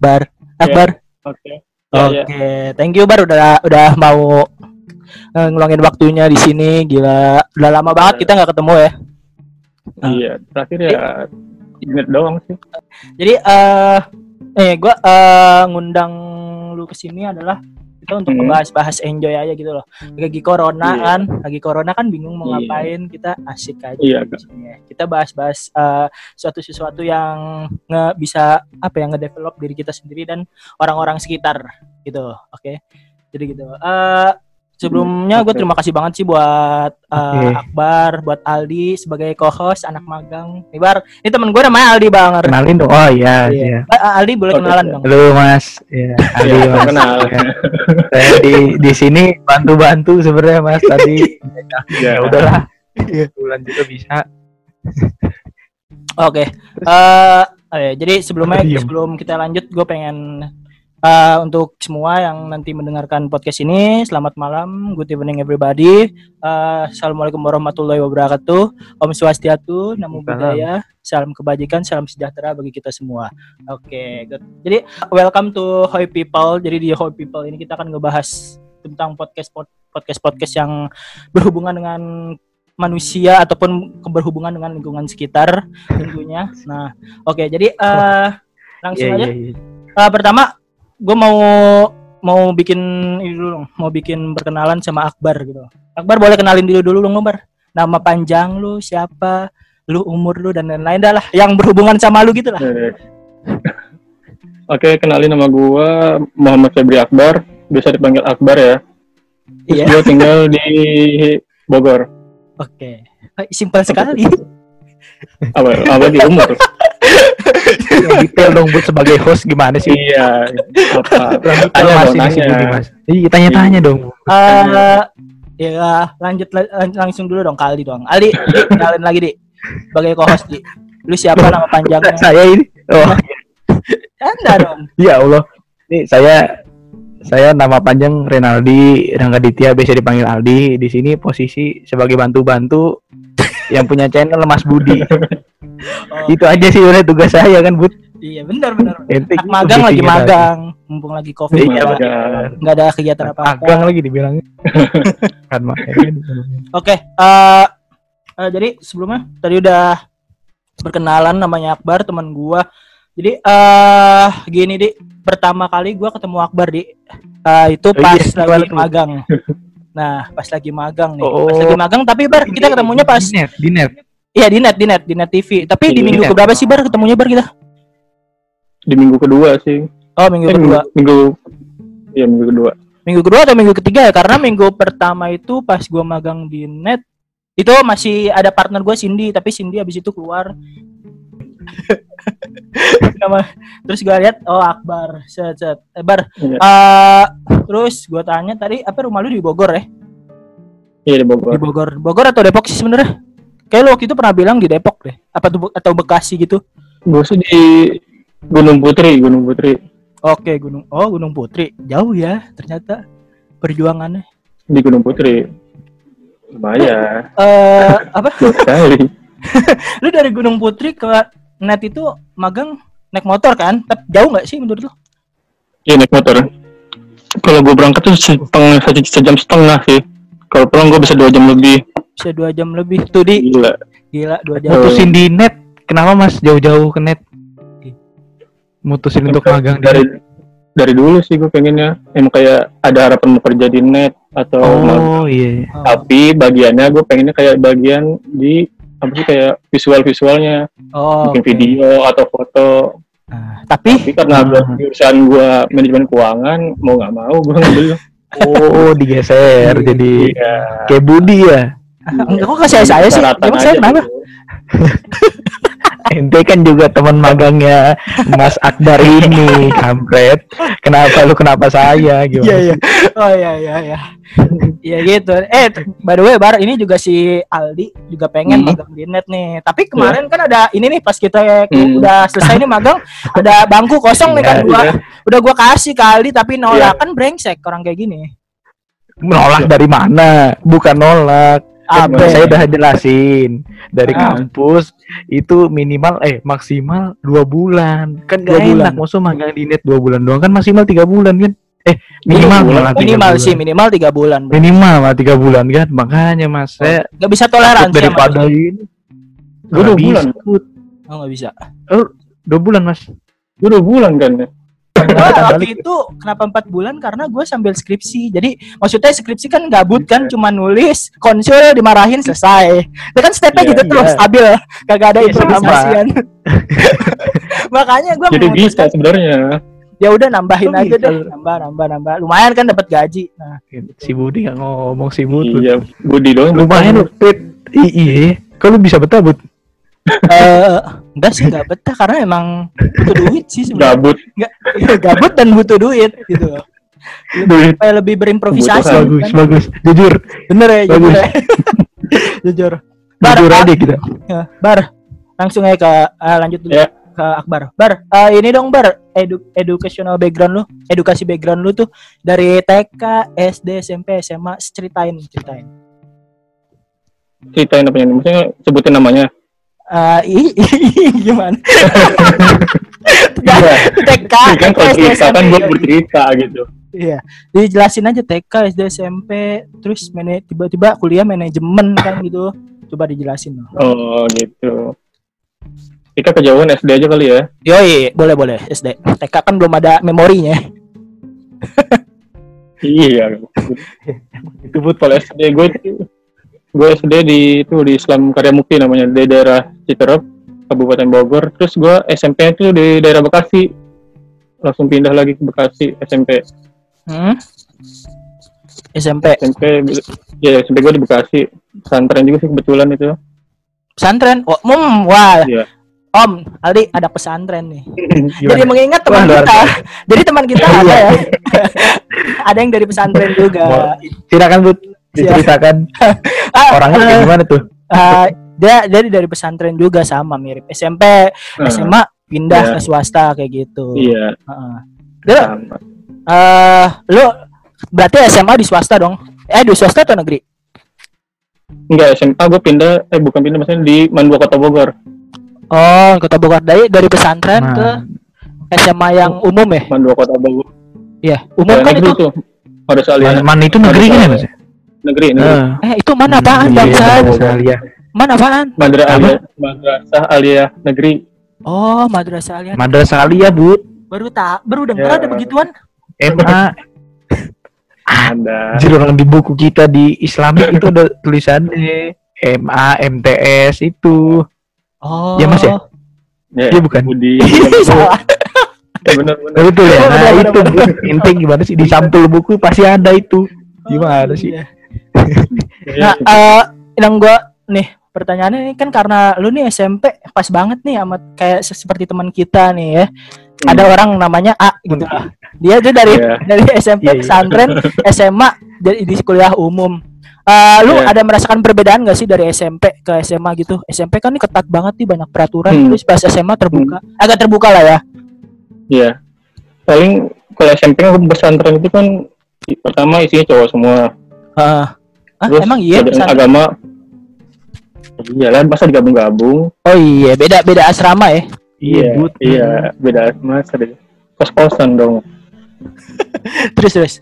Akbar. Akbar. Oke. Oke, Ya, ya. thank you Bar udah udah mau eh, ngeluangin waktunya di sini. Gila, udah lama banget kita nggak ketemu ya. Iya, terakhir ya inget doang sih. Jadi eh eh gua eh ngundang lu ke sini adalah kita untuk Hmm. ngebahas-bahas enjoy aja gitu loh. Lagi corona Iya. kan, lagi corona kan bingung mau Iya. ngapain, kita asik aja sini ya. Kita bahas-bahas eh, suatu sesuatu yang nge bisa apa ya ngedevelop diri kita sendiri dan orang-orang sekitar gitu. Oke. Jadi gitu. Eh sebelumnya gue terima kasih banget sih buat eh, Oke. Akbar, buat Aldi sebagai co-host anak magang. Nih Bar, ini temen gue namanya Aldi Banger. Kenalin dong. Oh iya, Iya. iya. Pak, Aldi boleh Oke, kenalan dong. Halo Mas. Ya, Adi Iya, Mas. kenal. Ya. Saya di di sini bantu-bantu sebenarnya Mas tadi. Iya. ya udahlah. Bulan juga bisa. Oke. Eh, oh ya, jadi sebelumnya sebelum kita lanjut, gue pengen eh, untuk semua yang nanti mendengarkan podcast ini, selamat malam, good evening everybody. Eh, Assalamualaikum warahmatullahi wabarakatuh. Om Swastiatu, Namo. Buddhaya, salam kebajikan, salam sejahtera bagi kita semua. Oke, good. Jadi welcome to Hoi People. Jadi di Hoi People ini kita akan ngebahas tentang podcast podcast podcast yang berhubungan dengan manusia ataupun berhubungan dengan lingkungan sekitar tentunya. Nah, oke jadi eh langsung Iya, aja. iya, iya. Eh, pertama, gue mau mau bikin ini dulu dong, mau bikin perkenalan sama Akbar gitu. Akbar boleh kenalin dulu dulu dong, Akbar. Nama panjang lu siapa? Lu umur lu dan lain-lain dah lah yang berhubungan sama lu gitu lah. Oke. Oke, kenalin nama gua Muhammad Febri Akbar, bisa dipanggil Akbar ya. Iya. gua tinggal di Bogor. Oke. Eh, Simpel sekali. Apa apa di umur? Yang detail dong buat sebagai host gimana sih? iya. Apa? Detail Tanya Mas dong, ini si tanya. Budi Mas. Iya, tanya-tanya dong. Eh ya lanjut la- lang- langsung dulu dong kali dong. Ali, Di, kenalin lagi di sebagai co-host di. Lu siapa nama panjangnya? Saya ini. Oh, Anda dong. ya Allah. Nih saya saya nama panjang Renaldi Ranggaditya biasa dipanggil Aldi. Di sini posisi sebagai bantu-bantu yang punya channel Mas Budi. Oh, Itu aja sih udah tugas saya kan, Bud. iya benar benar. Gitu magang lagi magang, mumpung lagi covid Iya, nggak ada- kegiatan tadi. apa apa. Magang lagi dibilangnya. kan makanya. Oke, eh eh, jadi sebelumnya tadi udah perkenalan namanya Akbar teman gua. Jadi eh gini di pertama kali gua ketemu Akbar di eh, itu Oh, pas iya, lagi magang. Nah, pas lagi magang nih. Oh. Pas lagi magang tapi Bar kita ketemunya pas di net, di net. iya di net di net di net TV. Tapi di Iya, minggu net. keberapa sih Bar ketemunya Bar kita? Di minggu kedua sih. Oh, minggu Eh, kedua. Minggu Iya, minggu kedua. Minggu kedua atau minggu ketiga ya? Karena minggu pertama itu pas gua magang di net itu masih ada partner gue Cindy, tapi Cindy habis itu keluar. Nama terus gue lihat oh Akbar, set set. Eh, Bar, Iya. eh, terus gue tanya tadi apa rumah lu di Bogor ya? Iya di Di Bogor. Bogor, Bogor atau Depok sih sebenarnya? Kayak lu waktu itu pernah bilang di Depok deh. Apa tuh atau Bekasi gitu? Gue sih di Gunung Putri, Gunung Putri. Oke, Gunung Oh, Gunung Putri. Jauh ya ternyata perjuangannya. Di Gunung Putri. Lumayan. Eh, apa? Dua kali. lu dari Gunung Putri ke net itu magang naik motor kan? Tapi jauh nggak sih menurut lu? Iya naik motor. Kalau gue berangkat tuh setengah satu sejam setengah sih. Kalau pulang gue bisa dua jam lebih. Bisa dua jam lebih tuh di Gila. gila dua jam. Oh. Mutusin di net. Kenapa Mas jauh-jauh ke net? Mutusin untuk magang di dari net. dari dulu sih gue pengennya emang kayak ada harapan mau kerja di net atau Oh iya. Oh. tapi bagiannya gue pengennya kayak bagian di apa sih kayak visual visualnya Oh, bikin oke. video atau foto Nah, tapi tapi karena gua jurusan gue manajemen keuangan mau nggak mau gue ngambil Oh digeser jadi iya kayak Budi ya. enggak kok kasih saya sih. Emang saya kenapa? gitu. Ente kan juga teman magangnya Mas Akbar ini, kampret. Kenapa lu kenapa saya gimana? Iya iya. Oh iya iya iya. Iya gitu. Eh by the way Bar ini juga si Aldi juga pengen Hmm. magang di net nih. Tapi kemarin kan ada ini nih pas kita Hmm. udah selesai nih magang ada bangku kosong nih kan Iya, gua iya. udah gua kasih ke Aldi tapi nolak Iya. kan brengsek orang kayak gini. Menolak dari mana? Bukan nolak. Kan saya udah jelasin dari Ah. kampus itu minimal eh maksimal dua bulan kan Dua gak bulan. enak maksud magang di net dua bulan doang kan maksimal tiga bulan kan eh minimal malah minimal bulan. sih minimal tiga bulan bro. minimal lah tiga bulan kan makanya mas saya nggak bisa toleransi daripada ini dua bulan. oh nggak bisa dua bulan mas Gue dua bulan kan ya. Waktu itu kenapa empat bulan? Karena gue sambil skripsi. Jadi maksudnya skripsi kan gabut kan cuma nulis konsul dimarahin selesai. Itu kan stepnya Iya, gitu iya. terus stabil. Kagak ada Iya, improvisasian makanya gue Jadi bisa sebenarnya. ya udah nambahin Oh, aja deh. Nambah nambah nambah. Lumayan kan dapat gaji. Nah si Budi nggak ngomong si Budi. Iya, Budi doang. lumayan loh Pit. Iya. Kalau bisa betah Bud eh enggak sih enggak betah karena emang butuh duit sih sebenarnya Gabut. enggak gabut dan butuh duit gitu loh Duit. supaya lebih berimprovisasi bagus kan? bagus jujur bener ya jujur Bagus. ya jujur bar, jujur aja kita ya, bar langsung aja ke eh, lanjut dulu Ya. ke Akbar bar eh, ini dong bar edu educational background lu edukasi background lu tuh dari TK SD SMP SMA ceritain ceritain Ceritain apa ini? Maksudnya sebutin namanya. Eh, i- i- gimana Iya. TK kan kalau cerita kan gue bercerita gitu. Iya, dijelasin aja TK, SD, SMP, terus mana tiba-tiba kuliah manajemen kan gitu. Coba dijelasin. loh. Oh gitu. Kita kejauhan SD aja kali ya. Yoi, boleh boleh SD. TK kan belum ada memorinya. Iya. itu buat kalau SD gue gue SD di itu di Islam Karya Mukti namanya di daerah Citerep Kabupaten Bogor terus gue SMP itu di daerah Bekasi langsung pindah lagi ke Bekasi SMP Hmm? SMP, SMP ya SMP gue di Bekasi pesantren juga sih kebetulan itu pesantren. Oh, mum, wah. Iya. Om, Aldi ada pesantren nih. Jadi Gimana? mengingat teman Wah, kita. Jadi teman kita ada ya. ada yang dari pesantren juga. silakan Bud diceritakan Ah, orangnya kayak eh, gimana tuh ah, dia jadi dari pesantren juga sama mirip SMP, Nah, SMA pindah Iya. ke swasta kayak gitu. iya Heeh. Dia sama. Eh, lu berarti SMA di swasta dong? Eh, di swasta atau negeri? enggak SMA gue pindah eh bukan pindah maksudnya di Mandua Kota Bogor Oh, Kota Bogor dari dari pesantren Nah. ke SMA yang umum ya? Mandua Kota Bogor Iya, umum Ya, kan itu. tuh pada soal Man, man itu negeri kan ya mas negeri negeri Eh, Eh, itu mana apaan, iya, Bangsa? Australia. Mana apaan? Madra Apa? Aliyah Madrasah Aliyah Negeri Oh, Madrasah Aliyah. Madrasah Aliyah Bud Baru tak, baru dengar Ya. ada begituan. MA ada Anjir orang di buku kita di Islamik itu ada tulisannya MA MTS itu Oh. Iya, Mas, ya? ya, Iya, bukan? Budi Salah. Oh, betul ya Oh, nah benar, itu benar, Bud. inti gimana sih di sampul buku pasti ada itu gimana sih Iya. Nah, eh yang gua nih pertanyaannya ini kan karena lu nih SMP pas banget nih sama kayak se- seperti teman kita nih ya. Hmm. Ada orang namanya A gitu lah. Dia tuh dari Iya. dari SMP Iya, iya. pesantren, SMA jadi di kuliah umum. Eh lu Iya. ada merasakan perbedaan gak sih dari SMP ke SMA gitu? SMP kan ini ketat banget nih banyak peraturan Hmm. terus pas SMA terbuka. Agak terbuka lah ya. Iya. Paling kalau SMP kan pesantren itu kan pertama isinya cowok semua. Heeh. Ah, Terus emang iya pesantren? agama. Iyalah masa digabung-gabung. Oh iya, beda beda asrama ya. Iya. Iya, beda masa deh. Kos-kosan dong. Terus terus.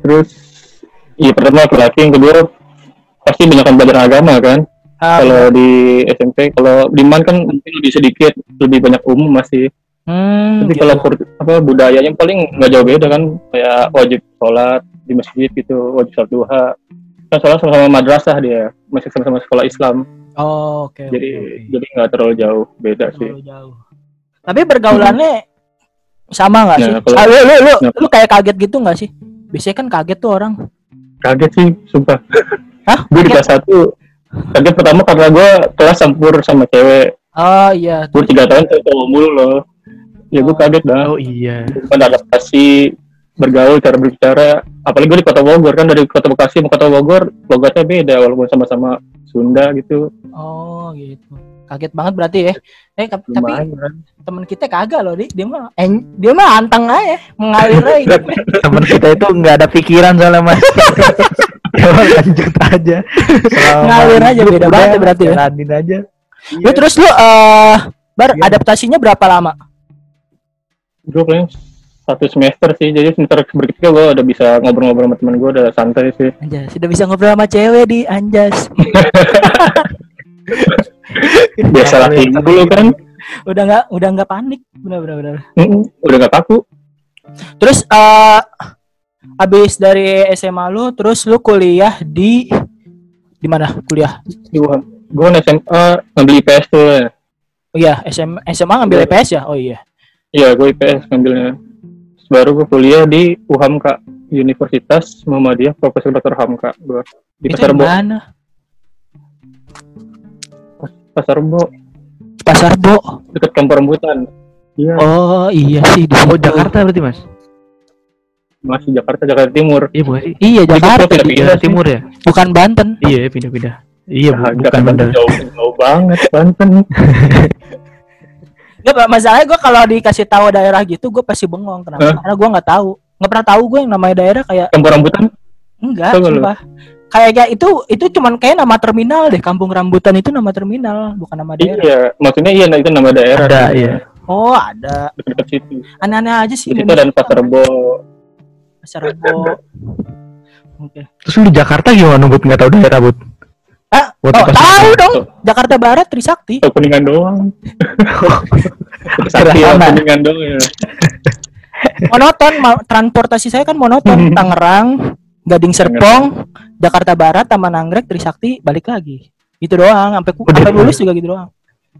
Terus iya pertama laki-laki, yang kedua pasti banyak belajar agama kan. Ah, kalau di SMP, kalau di MAN kan mungkin lebih sedikit, lebih banyak umum masih. Hmm, Tapi gitu. kalau kur- apa budayanya paling nggak jauh beda kan, kayak wajib sholat di masjid gitu, wajib sholat duha. Kan sholat sama-sama madrasah dia, masih sama-sama sekolah Islam. Oh, oke. oke, jadi oke. jadi nggak terlalu jauh beda sih. Terlalu jauh. Tapi pergaulannya sama nggak Nah, sih? kalau- Ah, lu, lu, lu, Nah. lu kayak kaget gitu nggak sih? Biasanya kan kaget tuh orang. Kaget sih, sumpah. Hah? gue di kelas satu kaget pertama karena gue kelas campur sama cewek. Oh iya. Gue tiga tahun cowok mulu loh. Ya gue kaget dah. oh iya Bukan adaptasi bergaul cara berbicara apalagi gue di kota Bogor kan dari kota Bekasi ke kota Bogor logatnya beda walaupun sama-sama Sunda gitu Oh gitu. Kaget banget berarti ya. Eh kap- tapi lumayan teman kita kagak loh. Dia mah en- dia mah anteng aja, mengalir aja teman kita itu nggak ada pikiran soalnya mas Ya lanjut aja. Selama Ngalir aja, beda banget berarti ya. Jalanin aja. Lu terus lu eh bar Iya. adaptasinya berapa lama? Gue paling satu semester sih jadi semester berikutnya gue udah bisa ngobrol-ngobrol sama temen gue udah santai sih Anjas, sudah bisa ngobrol sama cewek di Anjas. biasa Kalau lagi dulu kan udah nggak udah nggak panik, benar benar udah gak kaku Terus eh abis dari SMA lu, terus lu kuliah di di mana kuliah? di Wuhan gue SMA ngambil IPS tuh ya Oh iya, SMA, SMA ngambil EPS ya? Oh iya. Iya gue IPS ngambilnya baru gue kuliah di UHAMKA Universitas Muhammadiyah Profesor Dr. Hamka gue di Itu Pasar di Bo mana? Pasar Bo Pasar Bo. dekat kampung rambutan iya Oh iya sih di Oh. Jakarta berarti mas? masih Jakarta Jakarta Timur Iya bukan sih? Iya Jakarta, di- pindah Jakarta. Timur ya? bukan Banten. Iya pindah-pindah. Iya bu- Nah, bukan Jakarta bener. jauh jauh banget Banten Pak, masalahnya gue kalau dikasih tahu daerah gitu, gue pasti bengong. Kenapa? Hah? Karena gue nggak tahu. Nggak pernah tahu gue yang namanya daerah kayak kampung rambutan enggak, sumpah. Kayak kayak itu itu cuman kayak nama terminal deh. Kampung Rambutan itu nama terminal, bukan nama daerah. iya maksudnya iya nah, itu nama daerah Ada iya. Oh ada. dekat situ Aneh-aneh aja sih. di situ dan Pasar Bo Pasar Rebo. Oke. Terus lu di Jakarta gimana buat nggak tahu daerah bud? Ah, oh, tahu itu. dong. Jakarta Barat Trisakti. Tahu kuningan doang. Sakti kuningan doang ya. Monoton, transportasi saya kan monoton. Tangerang, Gading Serpong, Jakarta Barat, Taman Anggrek, Trisakti, balik lagi. Gitu doang, sampai sampai lulus juga gitu doang.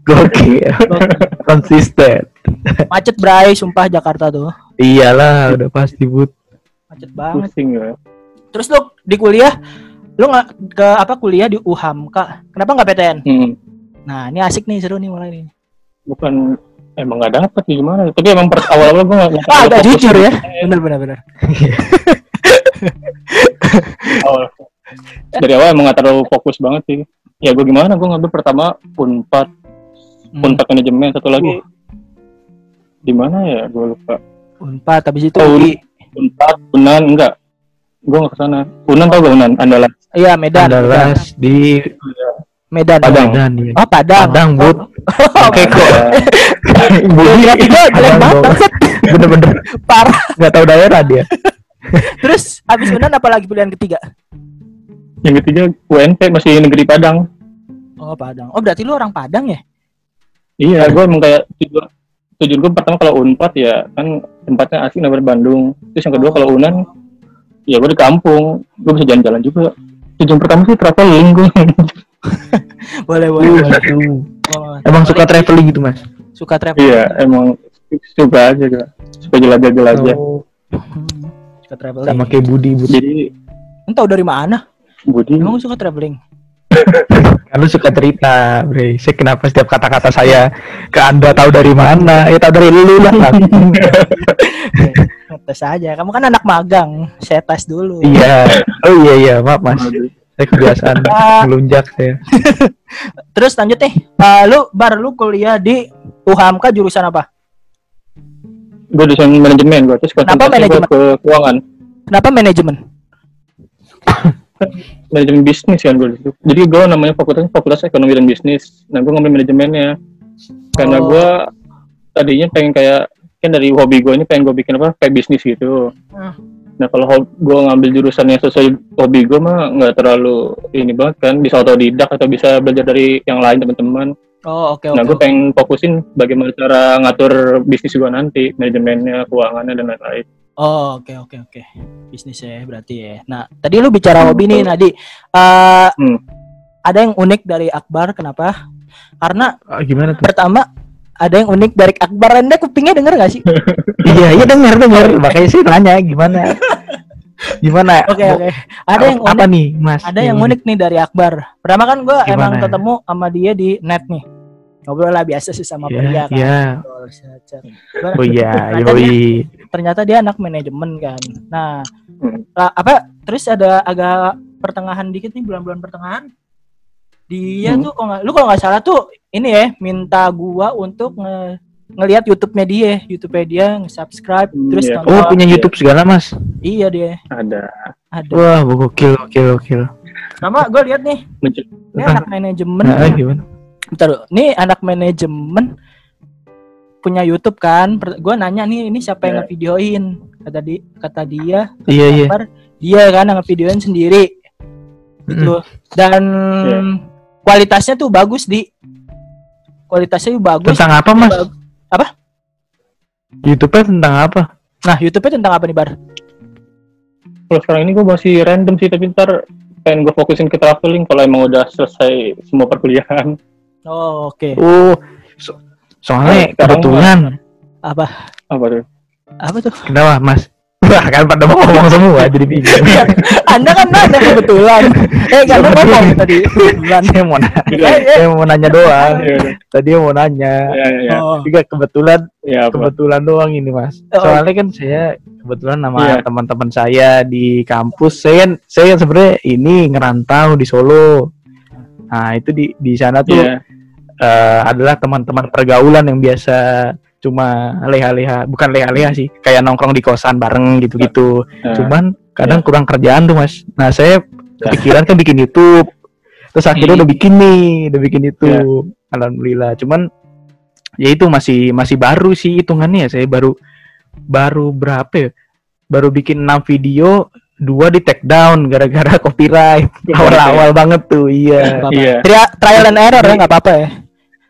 Gokil. Konsisten. Macet bray, sumpah Jakarta tuh. Iyalah udah pasti bud. Macet banget. Pusing ya. Terus lu di kuliah, lu nggak ke apa kuliah di UHAMKA? Kenapa nggak PTN? Hmm. Nah, ini asik nih, seru nih mulai nih. Bukan emang nggak dapet sih gimana. Tapi emang per awal-awal gue nggak Ah, agak fokus jujur ya. Bener bener bener. Awal. Dari awal emang nggak terlalu fokus banget sih. Ya gue gimana? Gue ngambil pertama Unpad, Hmm. Unpad manajemen. Satu lagi di mana ya? Gue lupa. Unpad, habis itu Oh. Unpad, Unan enggak. Gue nggak ke sana. Unan tau gak Unan? Andalan. Iya, Medan. Medan. Andalas di Medan. Padang. Medan ya. Oh, Padang. Padang bud. Oke kok. Budi tiga jelek banget. Bener-bener Parah. nggak tahu daerah dia. Terus habis Unan apa lagi pilihan ketiga? Yang ketiga UNP masih negeri Padang. Oh, Padang. Oh, berarti lu orang Padang ya? Iya, gue emang kayak tujuan tujuan gue pertama kalau Unpad ya kan tempatnya asik namanya Bandung. Terus yang kedua kalau Unan ya gue di kampung, gue bisa jalan-jalan juga. Tujuan pertama sih traveling gue. Boleh, boleh, Uh, boleh. Oh, Emang suka traveling gitu mas? suka travel. iya, emang suka aja gue. Suka jelajah-jelajah. Oh, Hmm, Suka traveling. sama kayak Budi bud. Jadi Entah dari mana? Budi Emang suka traveling? Kan lu suka cerita, bre. Saya kenapa setiap kata-kata saya ke anda tahu dari mana? Ya tahu dari lu lah. Tes aja. Kamu kan anak magang. Saya tes dulu. iya. Oh iya iya, maaf mas. Saya kebiasaan Ah. melunjak saya. Terus lanjut nih. Eh, lu bar lu kuliah di UHAMKA jurusan apa? gue desain manajemen gue terus Kenapa manajemen? ke keuangan Kenapa manajemen? manajemen bisnis kan gue di situ. jadi gue namanya fakultas fakultas ekonomi dan bisnis nah gue ngambil manajemennya karena Oh. gue tadinya pengen kayak kan dari hobi gue ini pengen gue bikin apa kayak bisnis gitu Hmm. nah kalau gue ngambil jurusan yang sesuai hobi gue mah nggak terlalu ini banget kan bisa otodidak atau bisa belajar dari yang lain teman-teman Oh, oke nah oke. gue pengen fokusin bagaimana cara ngatur bisnis gue nanti manajemennya keuangannya dan lain-lain Oh, oke oke oke. Bisnis ya berarti ya. Nah, tadi lu bicara hobi nih, Nadi. Eh Hmm. ada yang unik dari Akbar, kenapa? Karena Ah, gimana tuh? pertama ada yang unik dari Akbar. Anda kupingnya denger gak sih? iya iya dengar dengar. Makanya sih nanya gimana? Gimana? Oke oke. Ada yang apa unik, nih mas? ada yang unik nih dari Akbar. Pertama kan gue Gimana? emang ketemu sama dia di net nih. Ngobrol lah biasa sih sama Iya pria kan. iya. Ngobrol, chat, chat. Oh iya Ternyata dia- ternyata dia anak manajemen kan. Nah, Hmm. lah, apa terus ada agak pertengahan dikit nih bulan-bulan pertengahan. Dia Hmm. tuh kalau nggak lu kalau nggak salah tuh ini ya minta gua untuk nge ngelihat YouTube-nya dia, YouTube-nya dia, nge-subscribe Hmm, terus iya. nonton. Oh punya Iya. YouTube segala mas? Iya dia. ada Ada. Wah, gokil, gokil, gokil. Sama gue lihat nih, ini anak manajemen. Nah, gimana? Bentar, dulu. nih anak manajemen punya YouTube kan. Gue nanya nih, ini siapa yang Ya. ngevideoin? Kata di, kata dia, Iya, iya. gambar, dia kan yang ngevideoin sendiri. Gitu. Dan Iya. kualitasnya tuh bagus di. Kualitasnya tuh bagus. Tentang apa, Mas? Bag- YouTube-nya tentang apa? Nah, YouTube-nya tentang apa nih, Bar? Kalau sekarang ini gue masih random sih, tapi ntar pengen gue fokusin ke traveling kalau emang udah selesai semua perkuliahan. Oh, oke. Oh, so- soalnya Eh, kebetulan Apa? Apa tuh? Apa tuh? kenapa, Mas? Wah, kan pada mau ngomong semua jadi bingung. Anda kan nanya kebetulan. Eh, kan ngomong tadi kebetulan. saya mau nanya, Eh, eh. saya mau nanya doang. Iya, iya. Tadi mau nanya. Iya, iya, iya. Oh. Juga kebetulan Iya, kebetulan doang ini mas Oh. soalnya kan saya kebetulan sama Iya. teman-teman saya di kampus saya kan saya kan sebenarnya ini ngerantau di Solo nah itu di di sana tuh Iya. eh, adalah teman-teman pergaulan yang biasa cuma leha-leha bukan leha-leha sih kayak nongkrong di kosan bareng gitu-gitu. Nah, cuman kadang Iya. kurang kerjaan tuh mas. Nah saya kepikiran kan bikin YouTube. Terus akhirnya Hmm. udah bikin nih udah bikin YouTube alhamdulillah. Cuman ya itu masih masih baru sih hitungannya. Ya saya baru baru berapa ya? Baru bikin 6 video dua di take down gara-gara copyright awal-awal banget tuh iya. Iya. Tri- trial and error ya nggak apa-apa ya.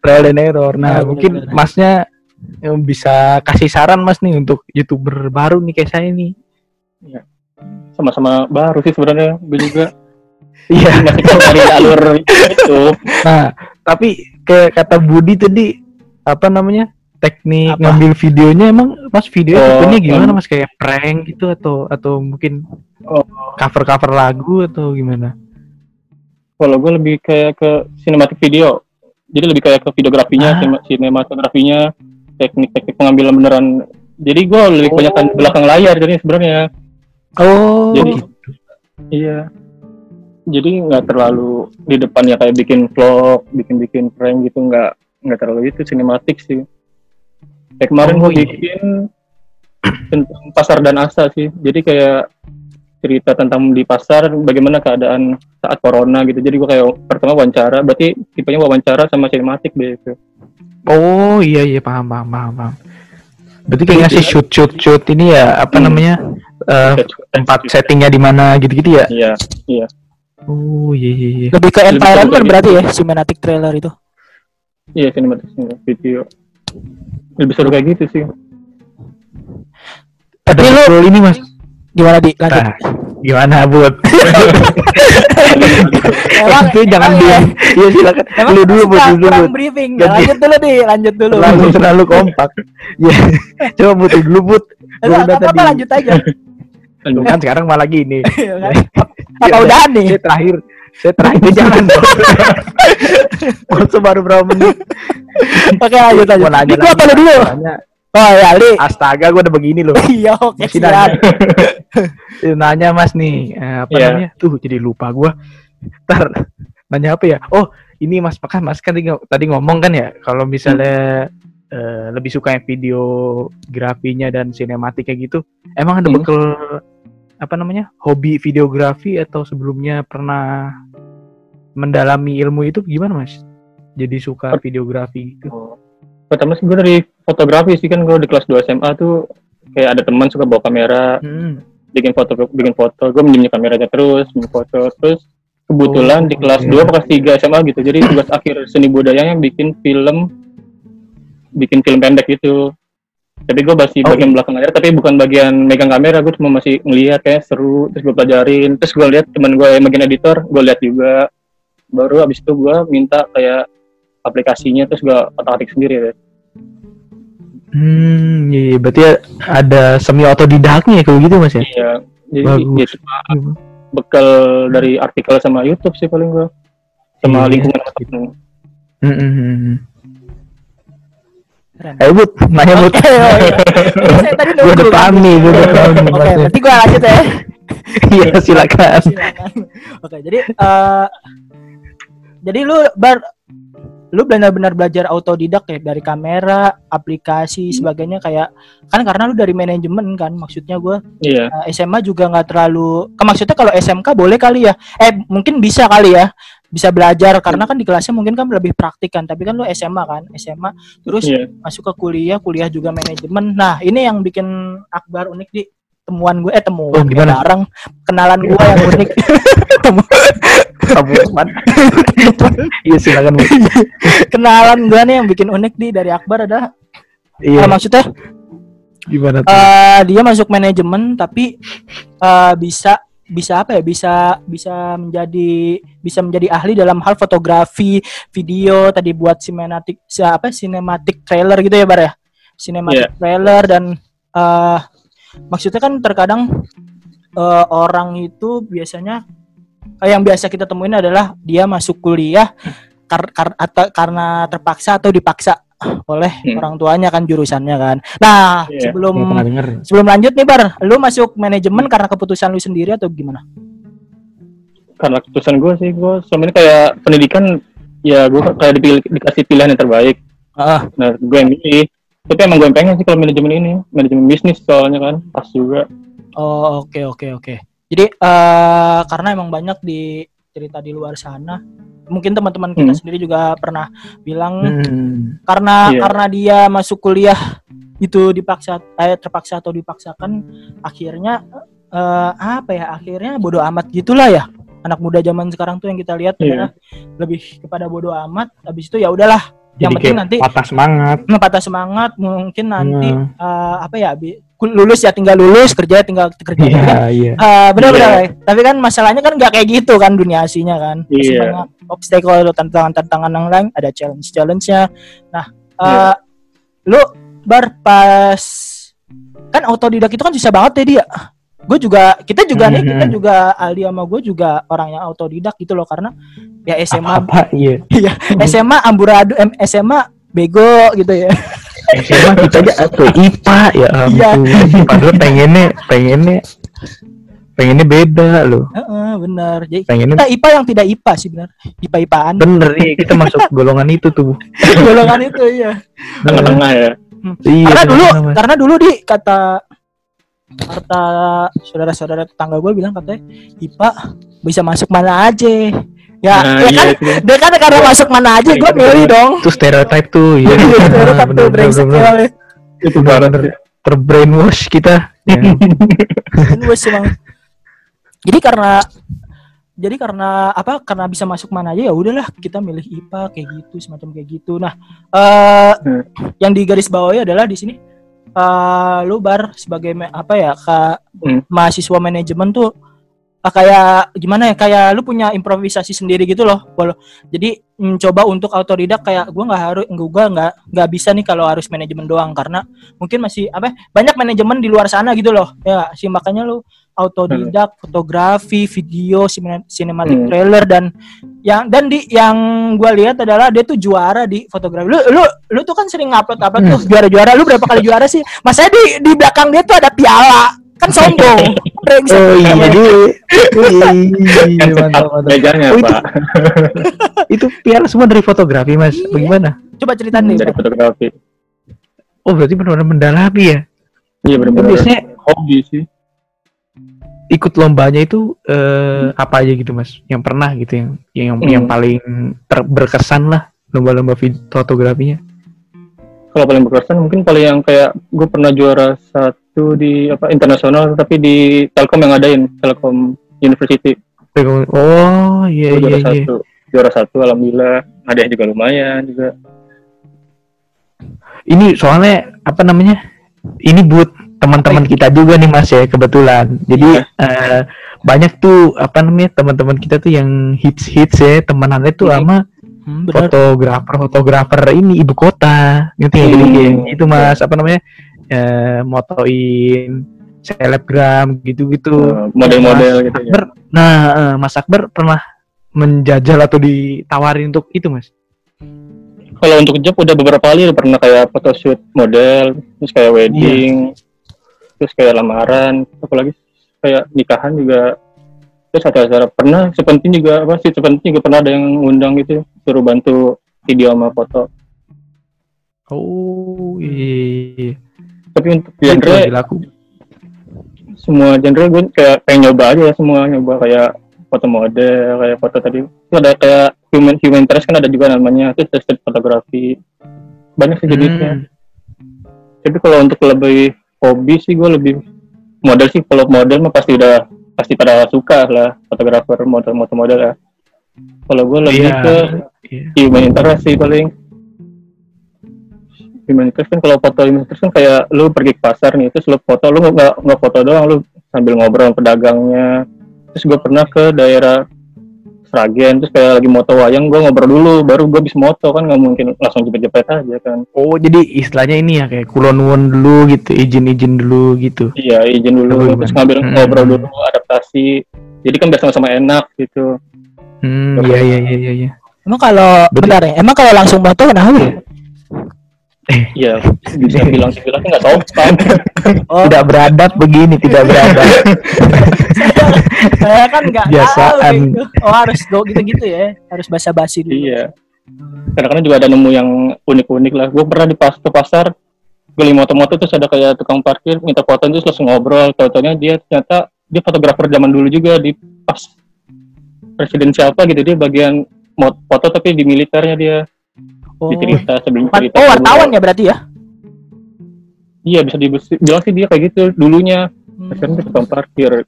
trial and error nah mungkin benar. masnya yang bisa kasih saran mas nih untuk youtuber baru nih kayak saya nih Sama-sama baru sih sebenarnya. Gue juga iya dari alur itu. Nah, tapi kayak kata Budi tadi apa namanya? Teknik Apa? ngambil videonya emang Mas videonya Oh, tipenya gimana em. Mas kayak prank gitu atau atau mungkin Oh. cover-cover lagu atau gimana? Kalau gue lebih kayak ke sinematik video. Jadi lebih kayak ke videografinya, Ah. sinema- sinematografinya, teknik-teknik pengambilan beneran. Jadi gue lebih Oh. belakang layar jadi sebenarnya. Oh, Jadi- gitu. Iya. Jadi nggak terlalu di depannya kayak bikin vlog, bikin-bikin prank gitu nggak nggak terlalu itu sinematik sih. Kayak kemarin Oh, gue iya. bikin tentang pasar dan asa sih. Jadi kayak cerita tentang di pasar bagaimana keadaan saat corona gitu. Jadi gue kayak pertama wawancara, berarti tipenya wawancara sama sinematik deh itu. Oh, iya iya paham paham paham. paham. Berarti kayak ngasih shoot shoot shoot ini ya apa Hmm. namanya? eh, tempat settingnya di mana gitu-gitu ya? Iya, iya. Oh, iya iya iya. Lebih ke Lebih environment berarti ya cinematic trailer itu. Iya sinematik video. Lebih seru kayak gitu sih. Tapi lu- ini Mas. Gimana di lanjut? Nah, gimana buat Emang itu jangan emang diam. Iya silakan. Emang Lu dulu buat dulu. kurang briefing. Ganti. Lanjut dulu di, lanjut dulu. Terlalu terlalu kompak. Ya. Coba buat dulu. Gua Enggak udah apa-apa tadi. lanjut aja. Kan sekarang malah gini. Iya kan? Apa udahan nih? Saya terakhir. Saya terakhir jangan dong. Masa baru berapa menit? Oke lanjut lanjut. Mau nanya Di gua lagi. apa lu dulu? Nanya, Oh ya Li. Astaga, gua udah begini loh. Iya oke nanya. Nanya Mas nih, eh, apa Iya. namanya? Tuh jadi lupa gua. Ntar nanya apa ya? Oh, ini Mas Pakan Mas kan tadi, ngomong kan ya kalau misalnya eh, lebih suka yang videografinya dan sinematik kayak gitu. Emang ada Hmm. bekal apa namanya? Hobi videografi atau sebelumnya pernah mendalami ilmu itu gimana Mas? Jadi suka videografi gitu. Pertama sih gue dari fotografi sih kan gue di kelas 2 SMA tuh kayak ada teman suka bawa kamera, Hmm. bikin foto bikin foto, gue minjem kameranya terus, bikin foto terus kebetulan Oh, di kelas iya. 2 kelas 3 SMA gitu. Jadi tugas akhir seni budayanya bikin film bikin film pendek gitu. Jadi gue masih Oh, bagian belakang layar tapi bukan bagian megang kamera, gue cuma masih ngeliat kayak seru, terus gue pelajarin, terus gue lihat teman gue yang bagian editor, gue lihat juga. Baru abis itu gue minta kayak aplikasinya terus gue otak-atik sendiri deh. Hmm, iya, iya. berarti ada semi otodidaknya ya kalau gitu Mas ya? Iya, jadi Bagus. ya cuma bekal dari artikel sama YouTube sih paling gua sama Iya. lingkungan ketemu. Hmm, hmm, hmm, hmm. Keren. Ayo Bud, nanya Bud. Oke, oh, iya. Saya tadi Gue paham nih, gue. Oke, Masnya. berarti gua lanjut ya. Iya silakan. Silakan. Oke, jadi eh jadi lu bar lu benar-benar belajar autodidak ya dari kamera, aplikasi sebagainya kayak kan karena lu dari manajemen kan maksudnya gue Iya. SMA juga nggak terlalu ke maksudnya kalau SMK boleh kali ya eh mungkin bisa kali ya bisa belajar karena kan di kelasnya mungkin kan lebih praktik kan tapi kan lu SMA kan SMA terus Iya. masuk ke kuliah kuliah juga manajemen nah ini yang bikin Akbar unik di temuan gue eh temuan Oh, gimana? bareng kenalan gue yang unik Temu- Kamu Iya silakan. Kenalan gue nih yang bikin unik di dari Akbar adalah Iya. eh, maksudnya Gimana tuh? eh, dia masuk manajemen tapi eh, bisa bisa apa ya bisa bisa menjadi bisa menjadi ahli dalam hal fotografi video tadi buat sinematik si- apa sinematik trailer gitu ya bar ya? Sinematik trailer dan eh maksudnya kan terkadang eh, orang itu biasanya eh, yang biasa kita temuin adalah dia masuk kuliah kar- kar- atau karena terpaksa atau dipaksa oleh Hmm. orang tuanya kan jurusannya kan. Nah, Iya, sebelum denger. sebelum lanjut nih Bar, lu masuk manajemen karena keputusan lu sendiri atau gimana? Karena keputusan gue sih, gue selama ini kayak pendidikan, ya gue kayak dipilih, dikasih pilihan yang terbaik. Ah, Nah, gue yang milih. Tapi emang gue yang pengen sih kalau manajemen ini, manajemen bisnis soalnya kan, pas juga. oh oke oke oke. Jadi eh karena emang banyak di cerita di luar sana, mungkin teman-teman kita Hmm. sendiri juga pernah bilang Hmm. karena Iya. karena dia masuk kuliah itu dipaksa eh, terpaksa atau dipaksakan akhirnya eh, apa ya akhirnya bodoh amat gitulah ya anak muda zaman sekarang tuh yang kita lihat Iya. adalah lebih kepada bodoh amat habis itu ya udahlah yang Jadi penting nanti patah semangat. patah semangat mungkin nanti Hmm. eh, apa ya bi- lulus ya tinggal lulus kerja ya tinggal kerja Iya, iya. Eh, benar-benar Iya. Ray. tapi kan masalahnya kan nggak kayak gitu kan dunia aslinya kan Masih Iya. banyak obstacle tantangan-tantangan yang lain ada challenge challenge-nya nah eh, Iya. lu bar pas kan autodidak itu kan susah banget ya dia gue juga kita juga nih kita Mhm. juga Aldi sama gue juga orang yang autodidak gitu loh karena ya SMA Apa? Iya. Iya, SMA amburadul em, SMA bego gitu ya. SMA kita aja atau IPA ya Iya. ampun. Padahal pengennya pengennya pengennya beda loh. Heeh, benar. Jadi Pengennya kita IPA yang tidak IPA sih benar. IPA IPAan. bener nih kita masuk golongan itu tuh. Golongan itu iya. Tengah-tengah ya. Iya. karena dulu teman-teman. karena dulu di kata kata saudara-saudara tetangga gue bilang katanya IPA bisa masuk mana aja. Ya, Nah, ya iya kan dia kan karena masuk mana aja gue Iya, milih dong. itu stereotype tuh ya. Stereotip tuh, brengsek soalnya. Itu banget. terbrainwash kita. Gue emang. Jadi karena jadi karena apa? Karena bisa masuk mana aja ya udahlah kita milih IPA kayak gitu semacam kayak gitu. Nah, eh Hmm. yang di garis bawahi adalah di sini eh lu bar sebagai apa ya ka, Hmm. mahasiswa manajemen tuh ah, kayak gimana ya kayak lu punya improvisasi sendiri gitu loh. Walau, jadi mencoba untuk autodidak kayak gua nggak harus gua nggak nggak bisa nih kalau harus manajemen doang. Karena mungkin masih apa ya, banyak manajemen di luar sana gitu loh. Ya sih makanya lu autodidak fotografi video sine- cinematic Hmm. trailer dan yang dan di yang gua lihat adalah dia tuh juara di fotografi. Lu lu lu tuh kan sering ngupload upload tuh juara-juara lu berapa kali juara sih? Masanya di di belakang dia tuh ada piala kan sombong Brengsek. Oh iya dia. Iya, Kan mantap, belajarnya, Oh, itu- Pak. Itu piala semua dari fotografi mas. Iya. Bagaimana? coba ceritain deh Dari fotografi. Oh berarti benar-benar mendalami ya. Iya benar-benar. biasanya hobi sih. ikut lombanya itu eh, apa aja gitu mas? Yang pernah gitu yang yang Hmm. yang paling ter- berkesan lah lomba-lomba vid- fotografinya. Kalau paling berkesan mungkin paling yang kayak gue pernah juara satu di apa internasional tapi di Telkom yang ngadain Telkom University. Oh iya Gua iya juara iya. satu. Juara satu alhamdulillah. Hadiah juga lumayan juga. Ini soalnya apa namanya? Ini buat teman-teman kita juga nih mas ya kebetulan. Jadi Iya. eh, banyak tuh apa namanya teman-teman kita tuh yang hits hits ya temenannya tuh Hmm. sama Hmm, bener. fotografer fotografer ini ibu kota gitu ya Hmm. itu mas apa namanya eh, motoin selebgram gitu-gitu Eh, model-model gitu ya. Akbar, nah eh, Mas Akbar pernah menjajal atau ditawarin untuk itu mas Kalau untuk job udah beberapa kali udah pernah kayak photoshoot model, terus kayak wedding, terus kayak lamaran, apalagi kayak nikahan juga. Terus acara-acara pernah sepenting juga apa sih sepenting juga pernah ada yang ngundang gitu suruh bantu video sama foto Oh, iya. tapi untuk Itu genre laku. semua genre gue kayak pengen nyoba aja ya semua nyoba kayak foto model kayak foto tadi itu ada kayak human human interest kan ada juga namanya itu street fotografi banyak sih jenisnya Hmm. tapi kalau untuk lebih hobi sih gue lebih model sih kalau model mah pasti udah pasti pada suka lah fotografer model moto model ya kalau gue lebih Iya. ke Iya. human interest sih paling human interest kan kalau foto human interest kan kayak lu pergi ke pasar nih terus lu foto lu nggak nggak foto doang lu sambil ngobrol sama pedagangnya terus gue pernah ke daerah Sragen terus kayak lagi moto wayang gue ngobrol dulu baru gue bisa moto kan nggak mungkin langsung jepet-jepet aja kan Oh, jadi istilahnya ini ya kayak kulon dulu gitu, izin-izin dulu gitu. iya izin Oh, dulu gimana? terus ngambil Hmm. ngobrol dulu adaptasi jadi kan biar sama-sama enak gitu Hmm, iya iya iya iya. Iya. Emang kalau bentar ya, emang kalau langsung moto kenapa ya? iya bisa bilang sih bilang nggak sopan Oh, Tidak beradab begini, tidak beradab. saya kan nggak tahu Biasaan. gitu. Oh harus go gitu-gitu ya, harus basa-basi dulu. iya kadang-kadang juga ada nemu yang unik-unik lah gue pernah di pas ke pasar beli moto-moto terus ada kayak tukang parkir minta foto terus langsung ngobrol tau-taunya dia ternyata dia fotografer zaman dulu juga di pas presiden siapa gitu dia bagian foto tapi di militernya dia. Oh, di cerita sebelum cerita oh wartawan ya berarti ya? iya bisa dibilang sih dia kayak gitu dulunya. Sekarang dia tukang parkir.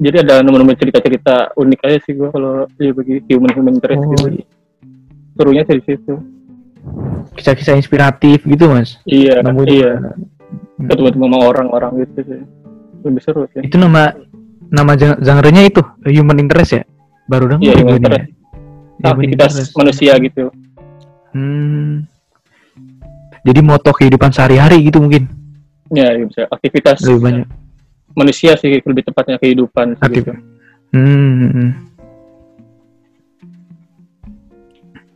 Jadi ada nomor-nomor cerita-cerita unik aja sih gue kalau ya bagi human human interest Oh, gitu. serunya sih di situ. Kisah-kisah inspiratif gitu, Mas. iya Nemu iya. Hmm. ketemu sama orang-orang gitu sih. Lebih seru sih. Itu nama nama gen- genre-nya itu human interest ya? Baru dong. Iya, human interest. Aktivitas manusia gitu Hmm. Jadi moto kehidupan sehari-hari gitu mungkin ya iya bisa aktivitas lebih banyak. manusia sih lebih tepatnya kehidupan sih, Aktif- gitu. Hmm.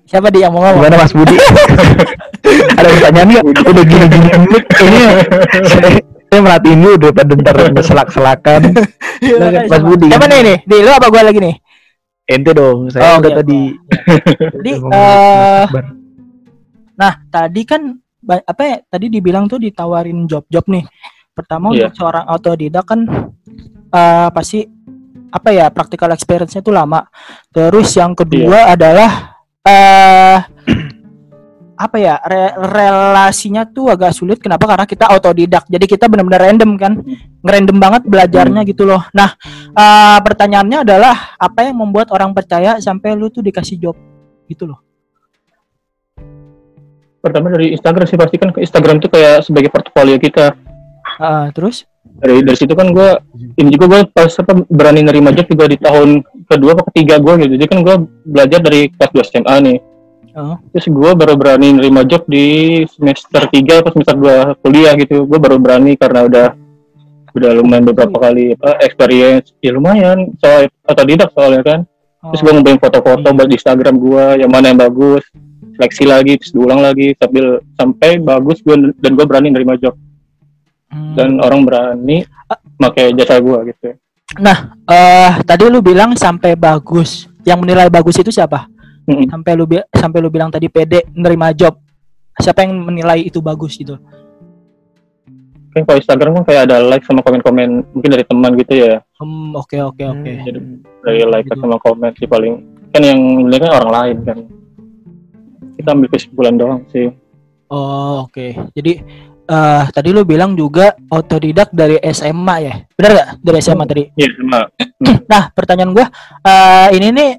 Siapa dia yang mau ngomong? Gimana Mas Budi? Ada pertanyaan nggak? Udah gini-gini menit kayaknya saya, merhatiin dulu daripada ntar selak-selakan. Iya, Mas Budi. Siapa nih nih? Di lu apa gua lagi nih? Ente dong, Oh, saya udah oke, tadi. Jadi Akbar. nah tadi kan apa ya? Tadi dibilang tuh ditawarin job-job nih. Pertama Iya. untuk seorang autodidak kan eh pasti apa ya practical experience-nya tuh lama. Terus yang kedua adalah eh apa ya re- relasinya tuh agak sulit kenapa karena kita autodidak jadi kita benar-benar random kan ngerandom banget belajarnya gitu loh. Nah eh, pertanyaannya adalah apa yang membuat orang percaya sampai lu tuh dikasih job? Gitu loh. Pertama dari Instagram sih pasti kan ke Instagram tuh kayak sebagai portfolio kita. Ah, terus? Dari dari situ kan gue ini juga gue pas apa berani nerima job juga di tahun kedua atau ketiga gue gitu. Jadi kan gue belajar dari kelas 2 SMA nih. Oh. terus gue baru berani nerima job di semester 3 atau semester 2 kuliah gitu. Gue baru berani karena udah udah lumayan beberapa kali apa experience. Ya lumayan. Soal atau tidak soalnya kan. Terus gue ngumpulin foto-foto buat di Instagram gue yang mana yang bagus. Seleksi lagi terus diulang lagi sambil sampai bagus gue dan gue berani nerima job. Hmm. dan orang berani pakai jasa gue gitu. Eh tadi lu bilang sampai bagus. Yang menilai bagus itu siapa? Mm-mm. sampai lu sampai lu bilang tadi pede nerima job. Siapa yang menilai itu bagus gitu kan kalau Instagram kan kayak ada like sama komen-komen mungkin dari teman gitu ya Hmm, oke oke oke jadi dari like Gitu. sama komen sih paling kan yang nilai kan orang lain kan kita ambil kesimpulan doang sih Oh, oke. Jadi eh tadi lu bilang juga otodidak dari SMA ya? Benar nggak? Dari SMA tadi. iya sama Nah, pertanyaan gua eh ini nih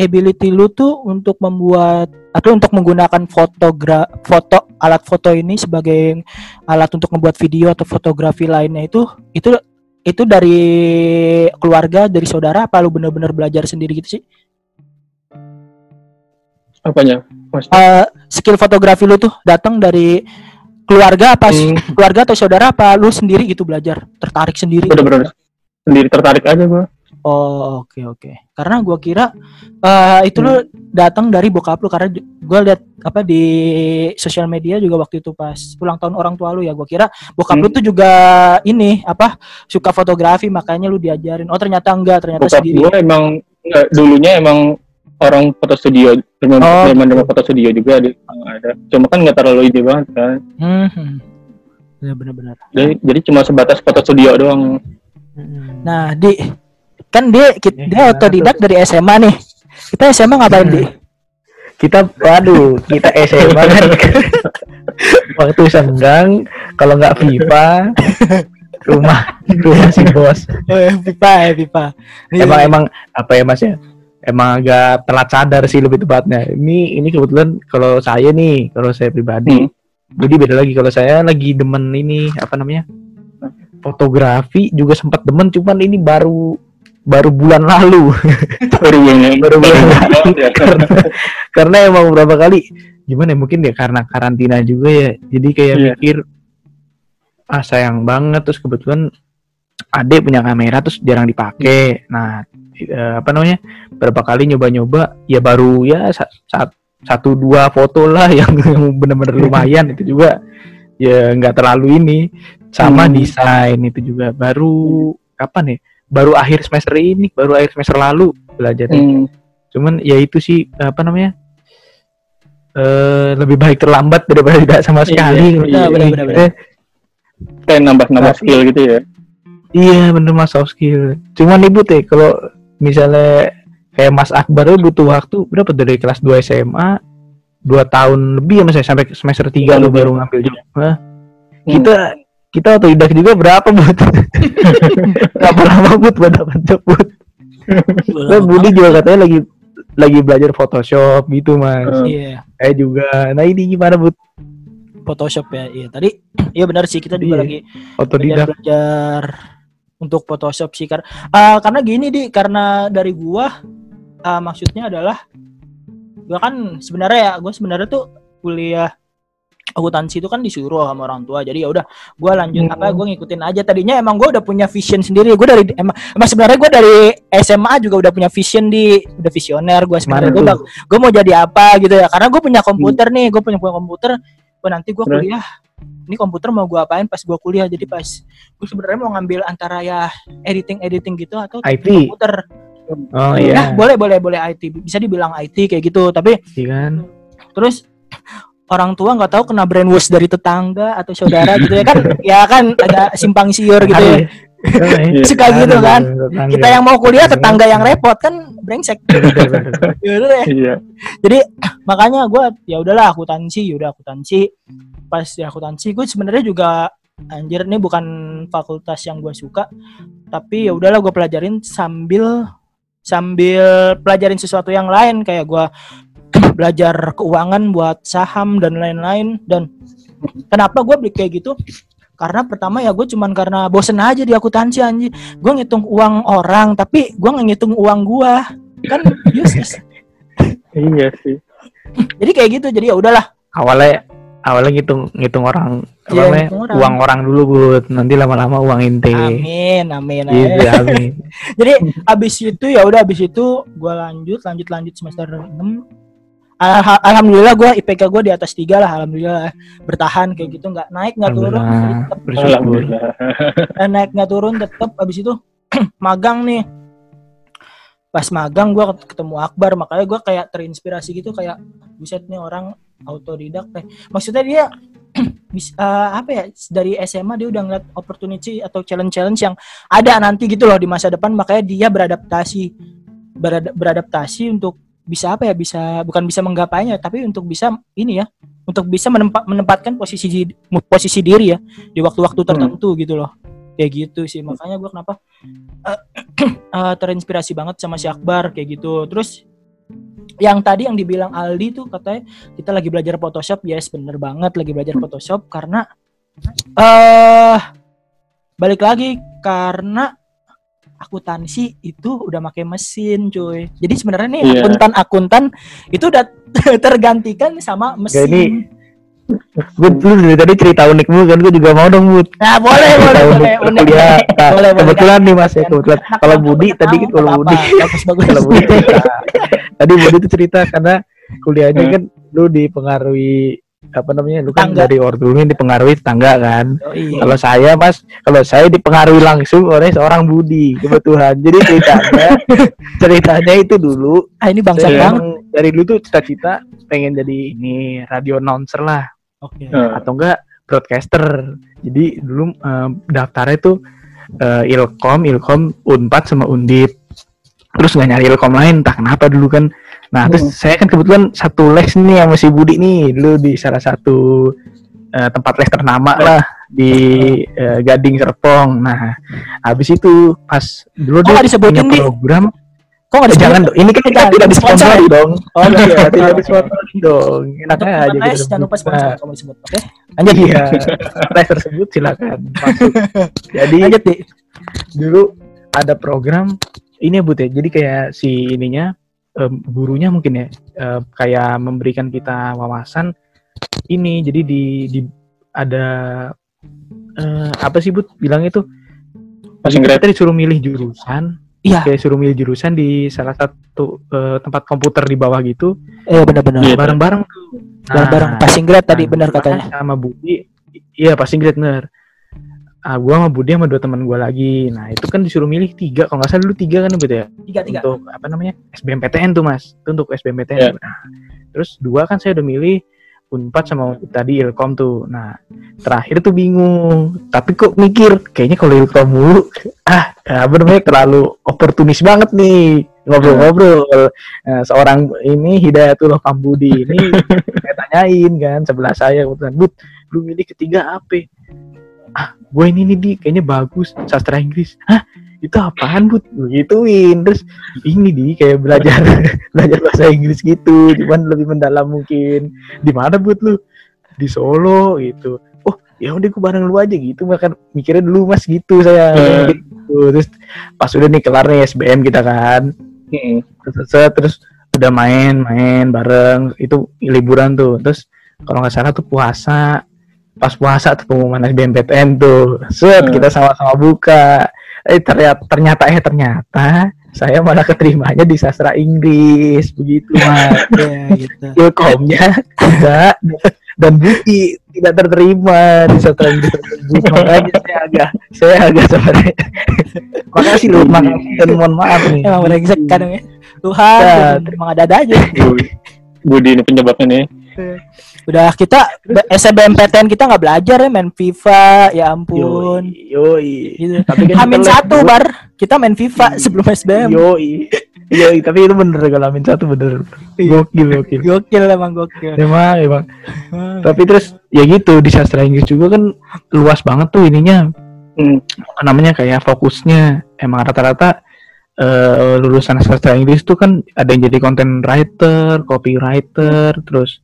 ability lu tuh untuk membuat atau untuk menggunakan fotogra foto alat foto ini sebagai alat untuk membuat video atau fotografi lainnya itu itu itu dari keluarga, dari saudara apa lu bener-bener belajar sendiri gitu sih? apanya mas Eh, skill fotografi lu tuh datang dari keluarga apa Hmm. keluarga atau saudara apa lu sendiri gitu belajar tertarik sendiri bener-bener sendiri tertarik aja gue oh oke oke karena gua kira eh itu lu datang dari bokap lu karena gua lihat apa di sosial media juga waktu itu pas ulang tahun orang tua lu ya gua kira bokap Hmm. lu tuh juga ini apa suka fotografi makanya lu diajarin oh ternyata enggak ternyata bokap sendiri gue emang enggak, dulunya emang orang foto studio teman Oh, teman gitu. foto studio juga di ada cuma kan nggak terlalu ide banget kan Hmm. Ya benar-benar. jadi, jadi cuma sebatas foto studio doang Nah, di kan dia ki- Ya, dia gimana otodidak dari SMA nih. Kita SMA ngapain di? kita waduh kita SMA kan waktu senggang kalau nggak FIFA rumah rumah si bos pipa ya pipa. Nih, emang emang apa ya mas ya emang agak telat sadar sih lebih tepatnya ini ini kebetulan kalau saya nih kalau saya pribadi Hmm. jadi beda lagi kalau saya lagi demen ini apa namanya fotografi juga sempat demen cuman ini baru baru bulan lalu. Baru bulan Baru bulan lalu. ya. karena, karena emang beberapa kali gimana ya mungkin ya karena karantina juga ya. Jadi kayak Iya. mikir ah sayang banget. Terus kebetulan adek punya kamera terus jarang dipakai. Nah eh, apa namanya berapa kali nyoba-nyoba ya baru ya sa- sa- satu dua foto lah yang, yang benar-benar lumayan. Itu juga ya nggak terlalu ini. Sama Hmm. desain itu juga. Baru kapan ya baru akhir semester ini baru akhir semester lalu belajarnya Hmm. cuman ya itu sih apa namanya eh lebih baik terlambat daripada tidak sama sekali Iya, iya, benar, benar. Eh, kayak nambah nambah Tapi- skill gitu ya iya bener mas soft skill cuman ibu teh kalau misalnya kayak Mas Akbar itu butuh waktu berapa dari kelas 2 SMA dua tahun lebih ya mas ya sampai semester 3 Iya, lu baru ngambil juga? Hmm. kita kita otodidak juga berapa buat berapa lama buat buat dapat job buat Kan Budi juga katanya lagi lagi belajar Photoshop gitu mas. Hmm. Iya, saya juga. Nah ini gimana buat Photoshop ya. Iya, tadi iya benar sih kita juga Iya. lagi otodidak. belajar untuk Photoshop sih karena ah, karena gini di karena dari gua ah, maksudnya adalah gua kan sebenarnya ya gua sebenarnya tuh kuliah akuntansi itu kan disuruh sama orang tua. Jadi ya udah gua lanjut Hmm. apa gua ngikutin aja. Tadinya emang gua udah punya vision sendiri. Gua dari emang, emang sebenarnya gua dari SMA juga udah punya vision di udah visioner gua sebenarnya. Tuh? gua mau jadi apa gitu ya. Karena gua punya komputer nih gua punya, punya komputer. Gua nanti gua Terus? kuliah. Ini komputer mau gua apain pas gua kuliah. Jadi pas gue sebenarnya mau ngambil antara ya editing editing gitu atau IT. komputer. Oh ya iya boleh boleh boleh IT bisa dibilang IT kayak gitu tapi Iya kan? terus orang tua nggak tahu kena brainwash dari tetangga atau saudara gitu ya kan? Ya kan ada simpang siur gitu ya. Iya. suka gitu kan? Kita yang mau kuliah tetangga yang repot kan brengsek. Deh. iya. Jadi makanya gue ya udahlah akuntansi ya udah akuntansi. Pas di akuntansi gue sebenarnya juga anjir nih bukan fakultas yang gue suka. Tapi ya udahlah gue pelajarin sambil sambil pelajarin sesuatu yang lain. Kayak gue belajar keuangan buat saham dan lain-lain dan kenapa gue beli kayak gitu? Karena pertama ya gue cuman karena bosen aja di akuntansi anjir gue ngitung uang orang tapi gue nggak ngitung uang gue kan useless. Iya sih. Jadi kayak gitu jadi ya udahlah. Awalnya awalnya ngitung ngitung orang apa Iya, namanya, ngitung orang. uang orang dulu bud. Nanti lama-lama uang inti. Amin amin gitu amin. amin. Jadi abis itu ya udah abis itu gue lanjut lanjut lanjut semester 6 Alha- Alhamdulillah gue IPK gue di atas tiga lah Alhamdulillah. Bertahan kayak gitu. Nggak naik nggak turun alhamdulillah. eh, naik nggak turun tetep. Abis itu magang nih. Pas magang gue ketemu Akbar. Makanya gue kayak terinspirasi gitu kayak buset nih orang autodidak. Teh maksudnya dia bis, eh, apa ya dari SMA dia udah ngeliat opportunity atau challenge-challenge yang ada nanti gitu loh di masa depan. Makanya dia beradaptasi. Berada- beradaptasi untuk bisa apa ya bisa bukan bisa menggapainya tapi untuk bisa ini ya untuk bisa menempa- menempatkan posisi posisi diri ya di waktu-waktu tertentu gitu loh. Kayak gitu sih makanya gue kenapa eh, eh, terinspirasi banget sama si Akbar kayak gitu. Terus yang tadi yang dibilang Aldi tuh katanya kita lagi belajar Photoshop yes bener banget lagi belajar Photoshop karena eh balik lagi karena akuntansi itu udah pakai mesin cuy. Jadi sebenarnya nih Iya. akuntan akuntan itu udah tergantikan sama mesin. ini gue dulu dari tadi cerita unik mulu kan gue juga mau dong bud nah boleh boleh Cerita boleh unik. Unik. kuliah. Nah, Boleh, boleh, kebetulan nih mas ya Kan kebetulan. anak kalau Budi tadi kan kalau Budi. Kalau Budi tadi Budi tuh cerita karena kuliahnya Hmm. kan lu dipengaruhi apa namanya lu kan Tangga. dari ortunya dipengaruhi tetangga kan Oh, iya. kalau saya mas kalau saya dipengaruhi langsung oleh seorang Budi kebetulan jadi ceritanya ceritanya itu dulu Ah ini banget. emang dari dulu tuh cita-cita pengen jadi ini radio announcer lah Oke. Nah, atau enggak broadcaster jadi dulu eh, daftarnya tuh eh, ilkom ilkom unpad sama undip terus nggak nyari ilkom lain entah kenapa dulu kan nah terus saya kan kebetulan satu les nih sama si Budi nih dulu di salah satu eh, tempat les ternama lah di eh, Gading Serpong nah habis itu pas dulu dia punya Di? program Kok nggak Eh, disebut? jangan dong ini kan kita tidak sponsor disponsori ya? dong Oh, iya tidak disponsori dong enak aja les, jangan lupa sponsor Nah, kamu disebut. Oke. lanjut iya les tersebut silakan masuk jadi Lanjut dulu ada program ini ya Bud ya jadi kayak si ininya em, gurunya mungkin ya eh, kayak memberikan kita wawasan ini jadi di, di ada eh, apa sih tuh Passing Jadi grade. kita disuruh milih jurusan Iya. kayak suruh milih jurusan di salah satu eh, tempat komputer di bawah gitu Eh benar-benar. Iya. bareng-bareng tuh Bareng-bareng Nah, passing grade tadi Nah, benar gua katanya. sama Budi iya pasti grade bener ah gua sama Budi sama dua teman gua lagi. Nah itu kan disuruh milih tiga. Kalau nggak salah dulu tiga kan Budi ya? Tiga tiga. untuk apa namanya SBMPTN tuh mas. Itu untuk SBMPTN Iya. nah, terus dua kan saya udah milih Unpad sama tadi Ilkom tuh. Nah terakhir tuh bingung. Tapi kok mikir kayaknya kalau Ilkom mulu ah apa namanya terlalu oportunis banget nih. Ngobrol-ngobrol. Nah, seorang ini Hidayatullah Kambudi ini saya tanyain kan sebelah saya kebetulan Bud lu milih ketiga apa gue ini nih di kayaknya bagus sastra Inggris. Hah? Itu apaan Bud? Gituin terus ini di kayak belajar belajar bahasa Inggris gitu cuman lebih mendalam mungkin. Di mana Bud lu? Di Solo gitu. Oh ya udah gue bareng lu aja gitu makan mikirnya dulu mas gitu saya Hmm. gitu. terus pas udah nih kelar nih SBM kita kan. Mm-mm. terus, terus, terus udah main main bareng itu liburan tuh. Terus kalau nggak salah tuh puasa pas puasa tuh pengumuman SBMPTN tuh set Hmm. kita sama-sama buka eh ternyata ternyata eh ternyata saya malah keterimanya di sastra Inggris begitu mas Iya gitu. ilkomnya tidak dan Buki tidak terterima di sastra Inggris tersebut makanya saya agak saya agak sebenarnya makasih loh makasih dan mohon maaf nih Emang brengsek kadang ya. Tuhan, Ya. emang ada-ada aja. Budi ini penyebabnya nih. Udah kita SBMPTN kita nggak belajar ya main FIFA, ya ampun. Yoi, yoi. Gitu. Tapi kan Hamin satu dulu. bar, kita main FIFA sebelum SBM. Yoi. Yoi, tapi itu bener kalau Amin satu bener. Gokil, gokil. Gokil emang gokil. Emang, emang. Tapi terus ya gitu di sastra Inggris juga kan luas banget tuh ininya. Hmm. Namanya kayak fokusnya. Emang rata-rata eh, lulusan sastra Inggris tuh kan ada yang jadi content writer, copywriter, terus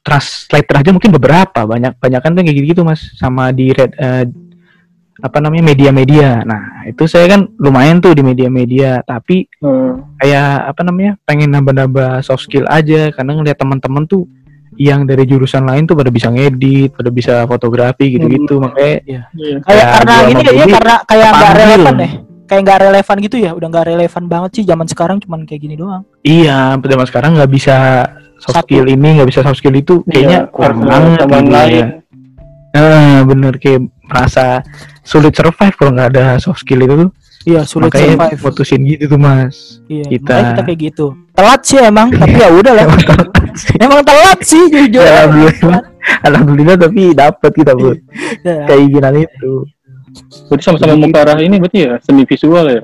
translator aja mungkin beberapa banyak banyak kan tuh kayak gitu, gitu mas sama di red eh, apa namanya media-media nah itu saya kan lumayan tuh di media-media tapi Hmm. kayak apa namanya pengen nambah-nambah soft skill aja karena ngeliat teman-teman tuh yang dari jurusan lain tuh pada bisa ngedit pada bisa fotografi gitu-gitu makanya Iya. Kayak Ya, karena gua ini ya, karena kayak nggak relevan deh. Kayak nggak relevan gitu ya, udah nggak relevan banget sih zaman sekarang cuman kayak gini doang. iya zaman sekarang nggak bisa soft Satu. skill ini nggak bisa soft skill itu kayaknya Iya, kurang harus banget teman gitu lain. ya. Nah, bener kayak merasa sulit survive kalau nggak ada soft skill itu tuh Iya, sulit makanya survive. putusin gitu tuh mas Iya, kita. kita kayak gitu. Telat sih emang, tapi ya udah lah. emang telat sih jujur. Ya, alhamdulillah alhamdulillah tapi dapat kita buat Ya, keinginan itu Berarti sama-sama mau ke arah ini berarti ya seni visual ya.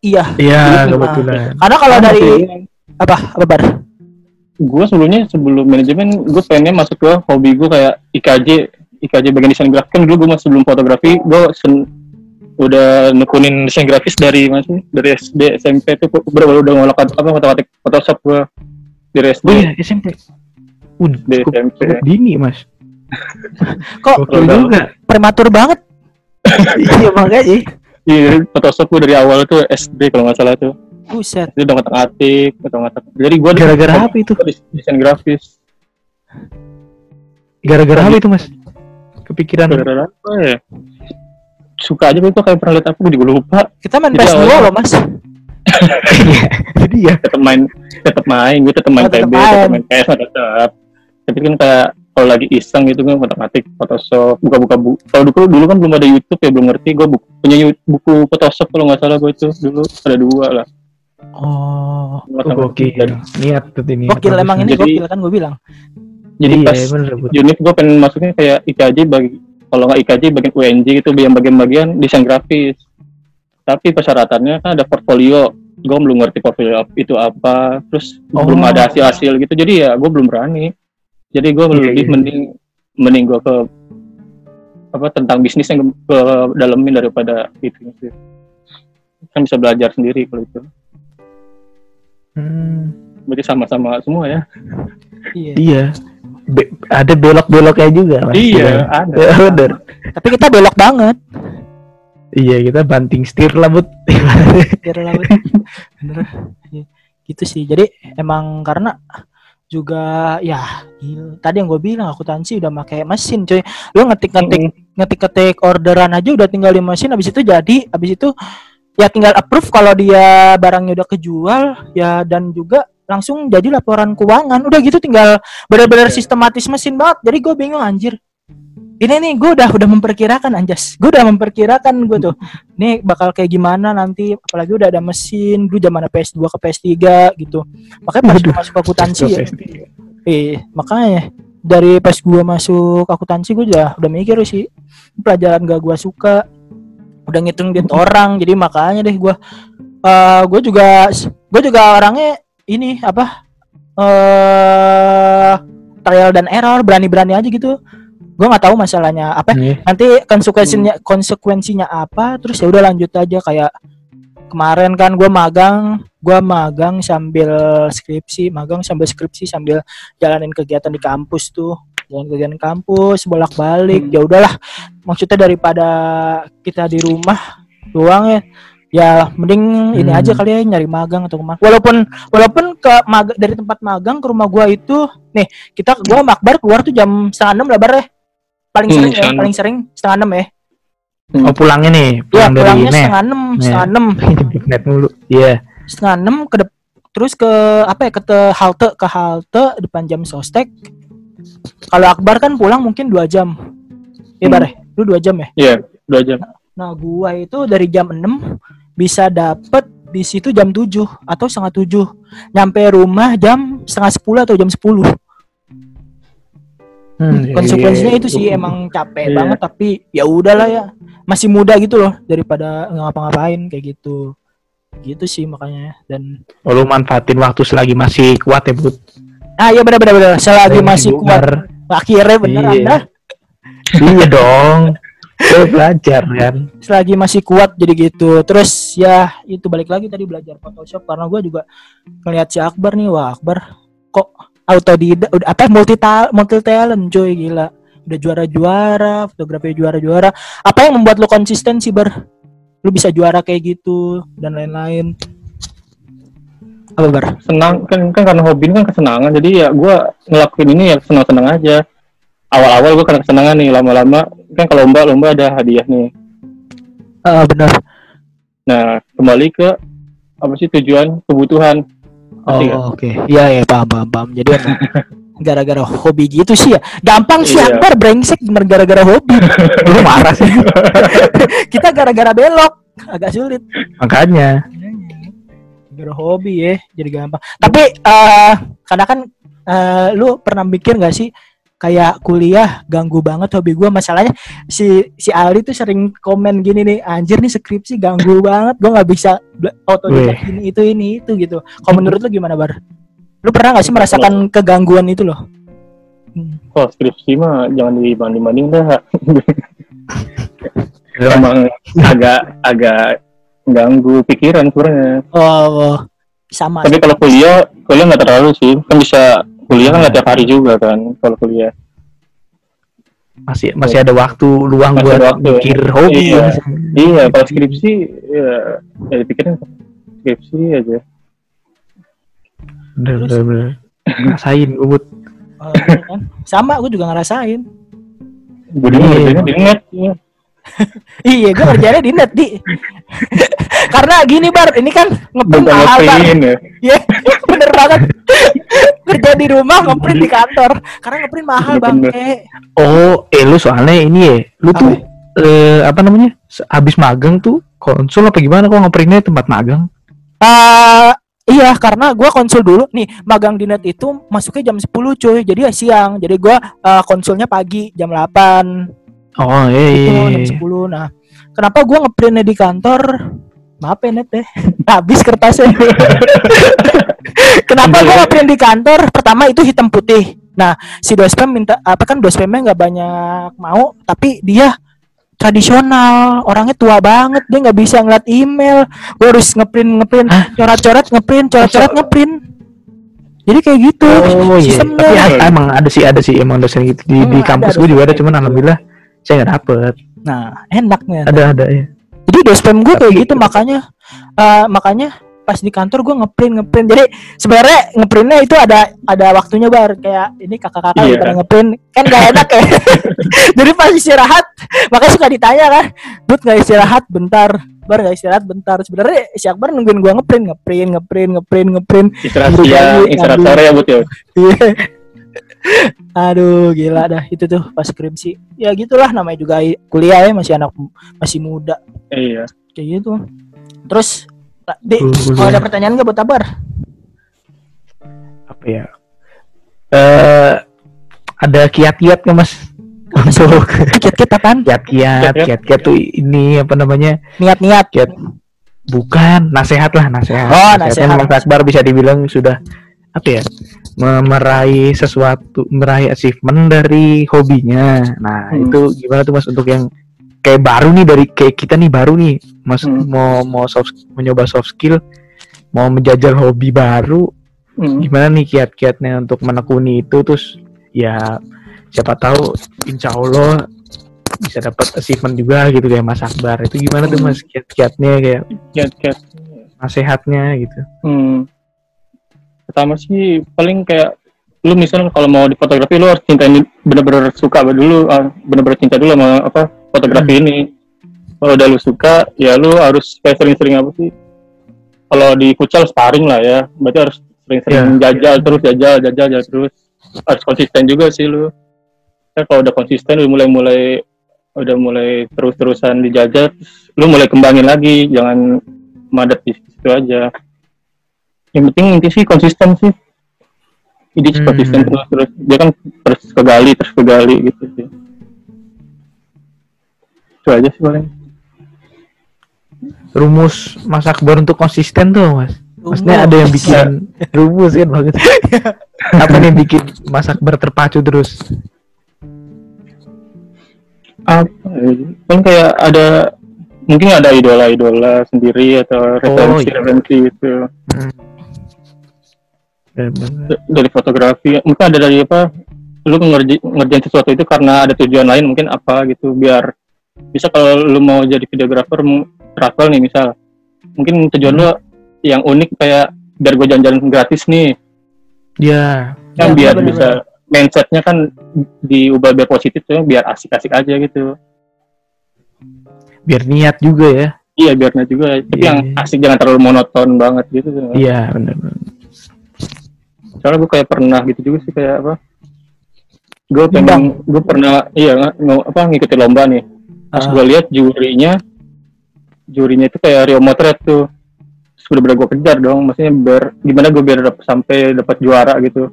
Iya, iya Iya. kebetulan karena kalau dari apa? Apa bar? Gue sebelumnya sebelum manajemen gue pengennya masuk ke hobi gue kayak IKJ IKJ bagian desain grafis kan dulu gue masih sebelum fotografi gue sen- udah nekunin desain grafis dari masih dari SD SMP tuh baru udah ngolak apa fotografi Photoshop gue dari SD oh iya SMP Udah Di cukup, SMP. cukup dini mas. Kok juga. Prematur banget? iya makanya. Iya Photoshop gue dari awal tuh SD kalau nggak salah tuh Buset. jadi udah ngotak atik ngotak ngatik jadi gue gara-gara apa itu? desain grafis. Gara-gara apa itu mas? Kepikiran. Gara-gara apa ya? Suka aja gue tuh kayak pernah lihat apa gue juga lupa. Kita main Jadi PS2 awalnya- loh, Mas. jadi ya. Tetap main tetap main gue tetap main Oh, PB main. tetap main PS tetap tapi kan kayak kalau lagi iseng gitu kan otomatis Photoshop buka-buka bu kalau dulu dulu kan belum ada YouTube ya belum ngerti. Gue buku, punya buku Photoshop kalau nggak salah gue itu. Dulu ada dua lah Oh, tahu. Gokil. jadi, Niat tuh ini. gokil emang ini Jadi- gokil kan gue bilang. jadi iya, pas bener, bener. unit gue pengen masuknya kayak IKJ bagi kalau nggak IKJ bagian UNJ gitu yang bagian-bagian desain grafis tapi persyaratannya kan ada portfolio gue belum ngerti portfolio itu apa terus Oh. belum ada hasil-hasil gitu jadi ya gue belum berani jadi gue Iya, lebih iya. mending mending gue ke apa tentang bisnis yang ke dalemin daripada itu sih kan bisa belajar sendiri kalau itu Hmm, berarti sama-sama semua ya Iya. iya. Be- ada belok-beloknya juga. Mas. iya ada Ya, bener. Tapi kita belok banget. Iya, kita banting setir lah, Bud. Biar lah, bener. Bener. Iya. Gitu sih. Jadi emang karena juga ya gila. tadi yang gue bilang akuntansi udah pakai mesin cuy lu ngetik-ngetik ngetik-ngetik orderan aja udah tinggal di mesin habis itu jadi habis itu ya tinggal approve kalau dia barangnya udah kejual ya dan juga langsung jadi laporan keuangan. Udah gitu tinggal benar-benar Iya. sistematis mesin banget. Jadi gue bingung anjir. Ini nih gue udah udah memperkirakan anjas. Gue udah memperkirakan gue tuh. Nih bakal kayak gimana nanti? Apalagi udah ada mesin dulu zaman PS2 ke PS3 gitu. Makanya pas gue Waduh. masuk akuntansi ya. Eh makanya dari pas gue masuk akuntansi gue udah udah mikir sih. Pelajaran gak gue suka udah ngitung duit orang jadi makanya deh gue eh gue juga gue juga orangnya ini apa eh trial dan error berani-berani aja gitu. Gue nggak tahu masalahnya apa. Iya. nanti konsekuensinya konsekuensinya apa terus ya udah lanjut aja kayak kemarin kan gue magang gue magang sambil skripsi magang sambil skripsi sambil jalanin kegiatan di kampus tuh jalan kegiatan kampus bolak balik ya udahlah maksudnya daripada kita di rumah doang ya ya mending ini Hmm. aja kali ya nyari magang atau ke mana walaupun walaupun ke mag- dari tempat magang ke rumah gua itu nih kita gua makbar keluar tuh jam setengah enam lah bar ya paling Hmm, sering ya paling sering setengah enam ya Oh, pulangnya nih, Iya pulang dari pulangnya net. setengah enam Net. setengah enam net mulu. Iya. setengah enam ke terus ke apa ya ke te- halte ke halte depan jam sostek kalau Akbar kan pulang mungkin dua jam. Ya Hmm. ya? Lu dua jam ya? Iya dua jam. Nah gua itu dari jam 6 bisa dapet di situ jam 7 atau setengah 7 nyampe rumah jam setengah 10 atau jam 10 Hmm, iya, konsekuensinya iya. itu sih emang capek Iya. banget tapi ya udahlah ya. Masih muda gitu loh daripada ngapa-ngapain kayak gitu. Gitu sih makanya. Dan Oh, lu manfaatin waktu selagi masih kuat ya, Bud. Ah iya benar benar benar. Selagi masih kuat. Akhirnya bener Iya. anda. Iya dong. Belajar kan. selagi masih kuat jadi gitu. Terus ya itu balik lagi tadi belajar Photoshop karena gue juga ngeliat si Akbar nih. Wah Akbar kok autodidak udah apa multi ta- multi talent coy gila. Udah juara-juara fotografi juara-juara. Apa yang membuat lo konsisten sih bar? Lu bisa juara kayak gitu dan lain-lain apa bar? Senang kan kan karena hobi ini kan kesenangan. Jadi ya gue ngelakuin ini ya senang senang aja. Awal-awal gue karena kesenangan nih lama-lama kan kalau lomba lomba ada hadiah nih. Ah benar. Nah kembali ke apa sih tujuan kebutuhan. Oh oke. Iya ya paham paham paham. Jadi gara-gara hobi gitu sih ya. Gampang sih Iya. Akbar brengsek gara-gara hobi. Lu marah sih. kita gara-gara belok. Agak sulit. Makanya. Gara hobi ya jadi gampang. Tapi eh karena kan eh, lu pernah mikir gak sih kayak kuliah ganggu banget hobi gua? Masalahnya si si Ali tuh sering komen gini nih anjir nih skripsi ganggu banget gua nggak bisa otodidak Wih. ini itu ini itu gitu. Kalau menurut lu gimana bar? Lu pernah gak sih merasakan kegangguan itu loh? Hmm. oh skripsi mah jangan dibanding banding dah. Emang agak agak ganggu pikiran sebenarnya oh, oh. sama tapi kalau kuliah kuliah nggak terlalu sih kan bisa kuliah kan nggak tiap hari juga kan kalau kuliah masih masih ada waktu luang Masih buat ada waktu, ya. mikir hobi. Iya. ya. iya kalau skripsi ya ya dipikirin skripsi aja Bener, Terus? bener, bener. Rasain, Bud. Oh, iya kan? sama gue juga ngerasain di net ya. Iya, gue kerjanya di net di. Karena gini bar, ini kan bukan mahal bar. ngeprint ya Iya, bener banget. Kerja di rumah ngeprint di kantor karena ngeprint mahal bangke Oh, eh lu soalnya ini ya, lu tuh eh, apa namanya? Habis magang tuh konsul apa gimana kok ngeprintnya tempat magang? Eh, iya karena gua konsul dulu nih magang di net itu masuknya jam 10 cuy jadi ya siang jadi gua eh, konsulnya pagi jam 8 Oh, iya itu iya. jam iya. 10 nah kenapa gua ngeprintnya di kantor? Maaf ya net deh. Habis kertasnya. Kenapa gua ngeprint di kantor? Pertama itu hitam putih. Nah si dospem minta apa kan dospemnya nggak banyak mau tapi dia tradisional. Orangnya tua banget dia nggak bisa ngeliat email. Gue harus ngeprint ngeprint. Coret-coret ngeprint coret-coret ngeprint. Jadi kayak gitu Oh iya. sistemnya. Tapi emang ada sih ada sih emang dosen gitu. Di, di Hmm, kampus ada gue juga ada cuman alhamdulillah saya nggak dapet. nah enaknya Ada ada ya. Jadi dospem gue kayak Tapi- gitu makanya eh, makanya pas di kantor gue ngeprint ngeprint. Jadi sebenarnya ngeprintnya itu ada ada waktunya bar kayak ini kakak-kakak Iya. pada ngeprint kan gak enak ya. Jadi pas istirahat makanya suka ditanya kan, Bud nggak istirahat bentar, bar nggak istirahat bentar. Sebenarnya si Akbar nungguin gue ngeprint ngeprint ngeprint ngeprint ngeprint. istirahat siang istirahat sore ya but ya Iya. Aduh gila dah itu tuh pas skripsi. Ya gitulah namanya juga kuliah ya masih anak masih muda iya kayak gitu. Terus di oh, gua- ada pertanyaan nggak buat Abar? apa ya? Eh ada kiat-kiat nggak mas? Untuk Kiat-kiat apaan? kiat-kiat, Kiat-kiat? tuh ini apa namanya? Niat-niat. Kiat bukan nasehat lah nasehat. Oh, nasehat. Mas Akbar bisa dibilang sudah apa ya? Me- meraih sesuatu, meraih achievement dari hobinya. Nah, Hmm. itu gimana tuh Mas untuk yang kayak baru nih dari kayak kita nih baru nih, Mas Hmm. mau mau soft mencoba soft skill, mau menjajal hobi baru, Hmm. gimana nih kiat-kiatnya untuk menekuni itu terus ya siapa tahu insya Allah bisa dapat achievement juga gitu kayak Mas Akbar itu gimana tuh Hmm. Mas kiat-kiatnya kayak kiat kiat nasehatnya gitu Hmm. Pertama sih paling kayak lu misalnya kalau mau di fotografi lu harus cintain bener-bener suka dulu ah, bener-bener cinta dulu sama apa fotografi ini. Kalau udah lu suka ya lu harus kayak sering-sering apa sih? Kalau di futsal sparring lah ya, berarti harus sering-sering jajal terus jajal jajal jajal terus. Harus konsisten juga sih lu. Ya, kalau udah konsisten lu mulai-mulai udah mulai terus-terusan dijajal, terus lu mulai kembangin lagi, jangan madat di situ aja yang penting inti sih konsisten sih. Jadi Hmm. konsisten terus terus. Dia kan terus kegali terus kegali gitu sih. Itu aja sih paling. Rumus Mas Akbar untuk konsisten tuh Mas. Maksudnya ada yang bikin rumus kan bagus apa nih bikin Mas Akbar terpacu terus? Apa ya? kan kayak ada mungkin ada idola-idola sendiri atau referensi iya. referensi gitu. Bener-bener. D- dari fotografi mungkin ada dari apa lu ngerja, ngerjain sesuatu itu karena ada tujuan lain mungkin apa gitu biar bisa kalau lu mau jadi videografer travel nih misal. Mungkin tujuan lu yang unik kayak biar gue jalan-jalan gratis nih. Ya kan Ya, biar bener-bener. bisa mindsetnya kan diubah biar positif tuh biar asik-asik aja gitu. Biar niat juga ya. Iya biarnya juga. Tapi Iya, yang asik jangan terlalu monoton banget gitu. Iya benar-benar soalnya gue kayak pernah gitu juga sih kayak apa gue pengen gue pernah iya nggak- apa ngikutin lomba nih. Pas Ah. gue lihat jurinya jurinya itu kayak Rio Motret tuh. Sudah bener gue kejar dong maksudnya biar gimana gue biar dapet, sampai dapat juara gitu.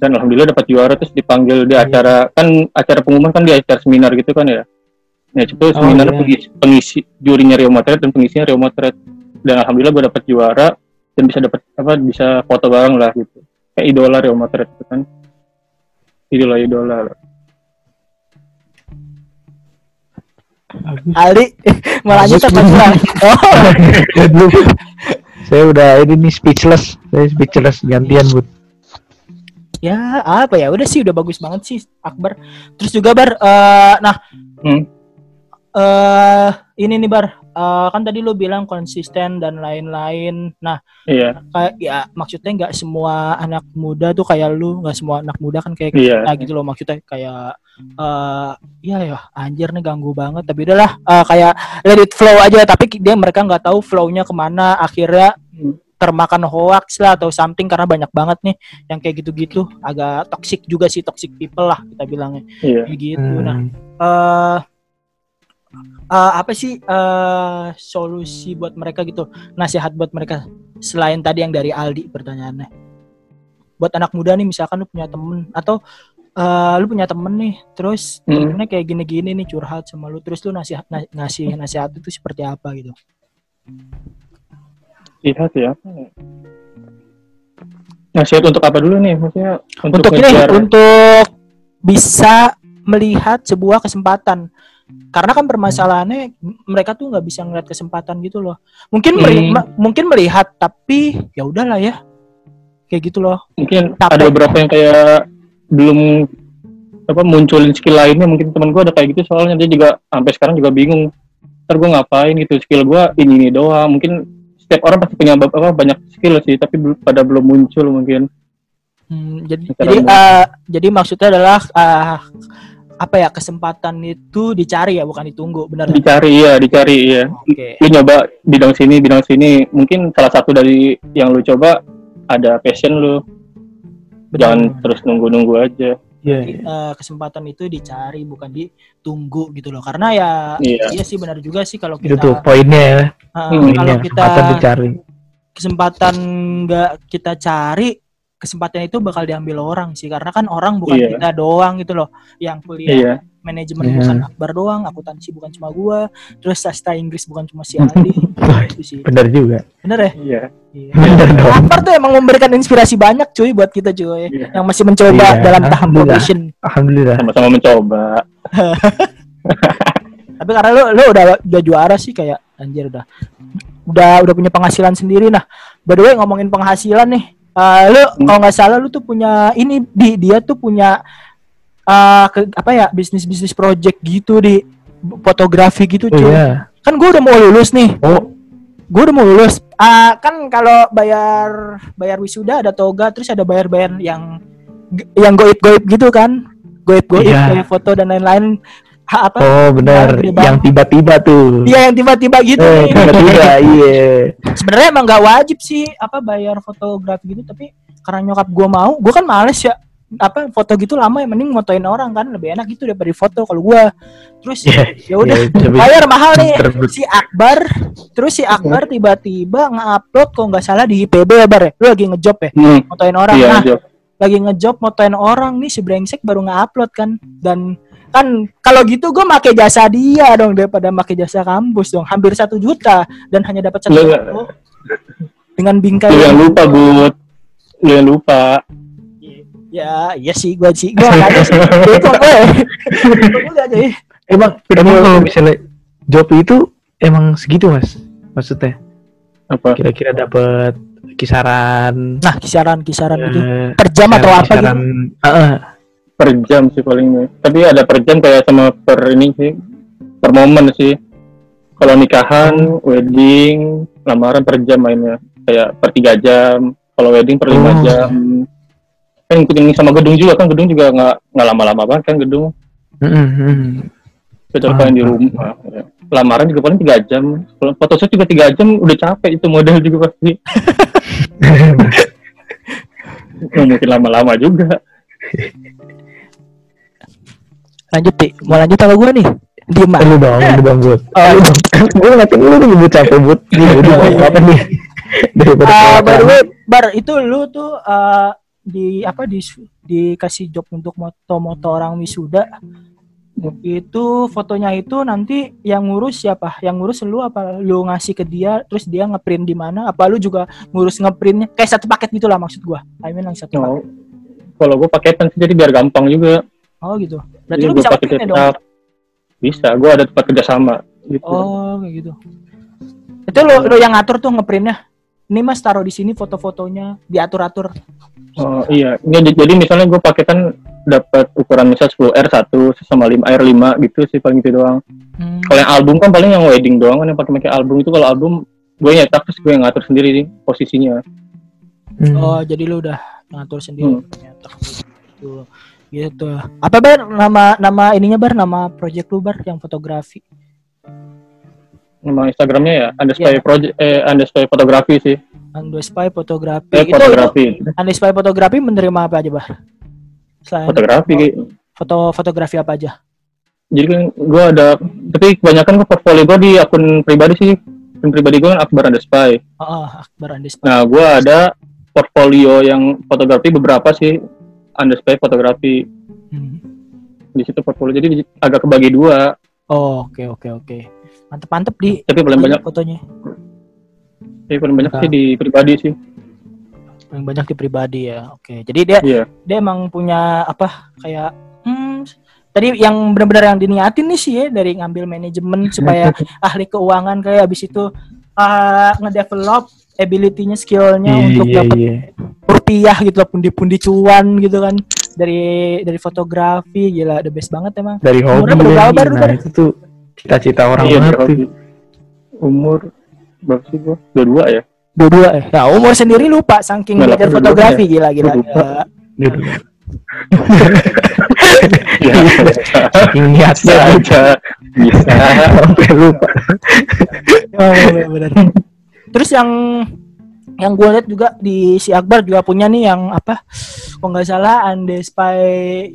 Dan alhamdulillah dapat juara terus dipanggil di Iya. acara kan acara pengumuman kan di acara seminar gitu kan ya. Nah itu seminar iya. pengisi, pengisi jurinya Rio Motret dan pengisinya Rio Motret. Dan alhamdulillah gue dapat juara dan bisa dapat apa bisa foto bareng lah gitu kayak idola Rio Motret itu kan idola idola Ali malah Bun. bilang, Oh, Belum. saya udah ini nih speechless saya speechless gantian bud ya apa ya? Udah sih udah bagus banget sih Akbar. Terus juga Bar, eh, nah hmm. eh ini nih Bar, eh, kan tadi lu bilang konsisten dan lain-lain. Nah, iya kayak ya maksudnya nggak semua anak muda tuh kayak lu, nggak semua anak muda kan kayak iya Nah gitu loh maksudnya kayak eh iya ya anjir nih ganggu banget tapi udahlah eh, kayak let it flow aja tapi dia mereka nggak tahu flownya ke mana akhirnya Hmm. termakan hoax lah atau something karena banyak banget nih yang kayak gitu-gitu agak toxic juga sih toxic people lah kita bilangnya Iya. gitu nah Hmm. Eh, apa sih eh solusi buat mereka gitu nasihat buat mereka selain tadi yang dari Aldi pertanyaannya buat anak muda nih misalkan lu punya temen atau eh lu punya temen nih terus Hmm. temennya kayak gini-gini nih curhat sama lu terus lu nasihat na- ngasih nasihat itu seperti apa gitu Lihat ya. Nasihat untuk apa dulu nih? Maksudnya untuk, untuk ini untuk bisa melihat sebuah kesempatan karena kan permasalahannya mereka tuh nggak bisa ngeliat kesempatan gitu loh. Mungkin Hmm. mungkin melihat tapi ya udahlah ya. Kayak gitu loh. Mungkin Capek. ada beberapa yang kayak belum apa munculin skill lainnya. Mungkin teman gue ada kayak gitu soalnya. Dia juga sampai sekarang juga bingung. Ntar gue ngapain gitu skill gue ini ini doang. Mungkin setiap orang pasti punya apa banyak skill sih tapi pada belum muncul mungkin. Hmm, jadi Secara jadi eh, jadi maksudnya adalah eh, apa ya kesempatan itu dicari ya bukan ditunggu benar dicari ya dicari ya oke. Lu nyoba bidang sini bidang sini. Mungkin salah satu dari yang lu coba ada passion lu. Jangan Benar. terus nunggu-nunggu aja. Iya, Jadi, iya. eh, kesempatan itu dicari bukan ditunggu gitu loh. Karena ya Iya. iya sih benar juga sih kalau itu kita tuh poinnya ya. Eh, Hmm, kalau kita kesempatan dicari. kesempatan nggak kita cari kesempatan itu bakal diambil orang sih karena kan orang bukan Iya. kita doang gitu loh yang kuliah iya. manajemen Iya. bukan Akbar doang akuntansi bukan cuma gua terus sastra Inggris bukan cuma si Adi. Itu sih. benar juga. Bener ya? Iya. Iya. benar dong. Akbar tuh emang memberikan inspirasi banyak cuy buat kita cuy Iya. yang masih mencoba Iya, dalam tahap alhamdulillah. probation. Alhamdulillah. Sama-sama mencoba. Tapi karena lu lu udah udah juara sih kayak anjir udah. Udah udah punya penghasilan sendiri nah. By the way ngomongin penghasilan nih eh, lu Hmm. kalau nggak salah lu tuh punya ini di. Dia tuh punya eh ke, apa ya bisnis bisnis project gitu di. Fotografi gitu oh cuy. Iya. Kan gue udah mau lulus nih. Oh. Gue udah mau lulus. Ah, kan kalau bayar bayar wisuda ada toga terus ada bayar bayar yang yang goib goib gitu kan. Goib goib Iya. kayak foto dan lain-lain apa oh benar yang tiba-tiba tuh Iya yang tiba-tiba gitu. eh tiba-tiba iya Sebenarnya emang gak wajib sih apa bayar fotografi gitu, tapi karena nyokap gua mau, gua kan males ya apa foto gitu lama ya mending motoin orang kan lebih enak gitu daripada foto kalau gua. Terus Iya, ya udah iya, tapi- bayar mahal nih si Akbar. Terus si Akbar tiba-tiba nge-upload kok nggak salah di IPB ya Bar ya. Lu lagi ngejob ya, hmm, motoin orang. iya Nah, Job. lagi ngejob motoin orang nih si brengsek baru nge-upload kan dan kan kalau gitu gue make jasa dia dong daripada make jasa kampus dong. Hampir satu juta dan hanya dapat satu foto dengan bingkai lu yang lupa bud. Lu yang lupa. Ya iya sih gue sih. Gue aja sih. Itu gue itu aja ya. emang emang kalau misalnya job itu emang segitu mas? Maksudnya? Apa? Kira-kira dapat kisaran nah kisaran kisaran itu. Eh, per jam atau apa kisaran, gitu? Heeh. Per jam sih palingnya tapi ada per jam kayak sama per ini sih per momen sih kalau nikahan wedding lamaran per jam mainnya kayak per tiga jam kalau wedding per lima Oh. jam kan ngikutin sama gedung juga kan gedung juga nggak nggak lama-lama banget kan gedung mm. kecuali Ah, kalau yang di ah. rumah ya. lamaran juga paling tiga jam kalau photoshoot juga tiga jam udah capek itu model juga pasti Nggak mungkin lama-lama juga lanjut ti mau lanjut kalau gue nih diem ah. lu dong lu dong bud Oh, lu dong gue ngeliatin lu nih bud capek bud nih iya. apa nih daripada Ah, by the way, bar itu lu tuh eh, di apa di dikasih job untuk moto-moto orang wisuda itu fotonya itu nanti yang ngurus siapa? Yang ngurus lu apa lu ngasih ke dia terus dia ngeprint di mana? Apa lu juga ngurus ngeprintnya? Kayak satu paket gitu lah maksud gua. I mean yang satu paket. Oh, kalau gue paketan sih jadi biar gampang juga Oh gitu. Berarti Jadi lu gua bisa pakai dong. Bisa, gue ada tempat kerjasama gitu. Oh kayak gitu. Itu lu, lu yang ngatur tuh ngeprintnya. Ini mas taruh di sini foto-fotonya diatur-atur. Oh, iya, ini jadi misalnya gue pakai kan dapat ukuran misal 10 R 1 sama 5 R 5 gitu sih paling gitu doang. Hmm. Kalau yang album kan paling yang wedding doang kan yang pakai pakai album itu kalau album gue nyetak terus gue yang ngatur sendiri sih posisinya. Hmm. Oh, jadi lu udah ngatur sendiri Hmm. ternyata. Gitu. Gitu. Apa bar nama nama ininya bar nama project lu bar yang fotografi? nama Instagramnya ya underscore Iya. project eh underscore fotografi sih Spy fotografi. eh itu, fotografi itu Spy fotografi menerima apa aja, Bah? Selain fotografi Ki. foto fotografi apa aja? jadi kan gue ada tapi kebanyakan gue portfolio gue di akun pribadi sih akun pribadi gue kan Akbar Underspy Oh, oh Akbar Ando Spy. nah gue ada portfolio yang fotografi beberapa sih Underspy fotografi Hmm. di situ portfolio jadi di- agak kebagi dua Oh, oke oke oke. Mantep-mantep di tapi paling banyak fotonya. tapi paling banyak sih di pribadi sih Paling banyak di pribadi ya. Oke. Jadi dia iya dia emang punya apa kayak hmm, tadi yang benar-benar yang diniatin nih sih ya dari ngambil manajemen supaya ahli keuangan kayak abis itu uh, ngedevelop ability-nya, skill-nya Iya, untuk iya, dapat iya. Rupiah gitu loh, pundi-pundi cuan gitu kan dari dari fotografi gila the best banget emang. Dari hobi Umurnya berapa ya, baru, nah itu tuh cita-cita orang iya banget tuh. umur berapa sih gue dua dua ya Dua-dua eh. Nah, umur sendiri lupa saking Nggak, belajar fotografi gila gila. Lupa. gila. Gitu. Iya, Saking niatnya bisa aja bisa sampai lupa. Oh. Terus yang yang gue lihat juga di si Akbar juga punya nih yang apa? Kalau nggak salah Ande Spy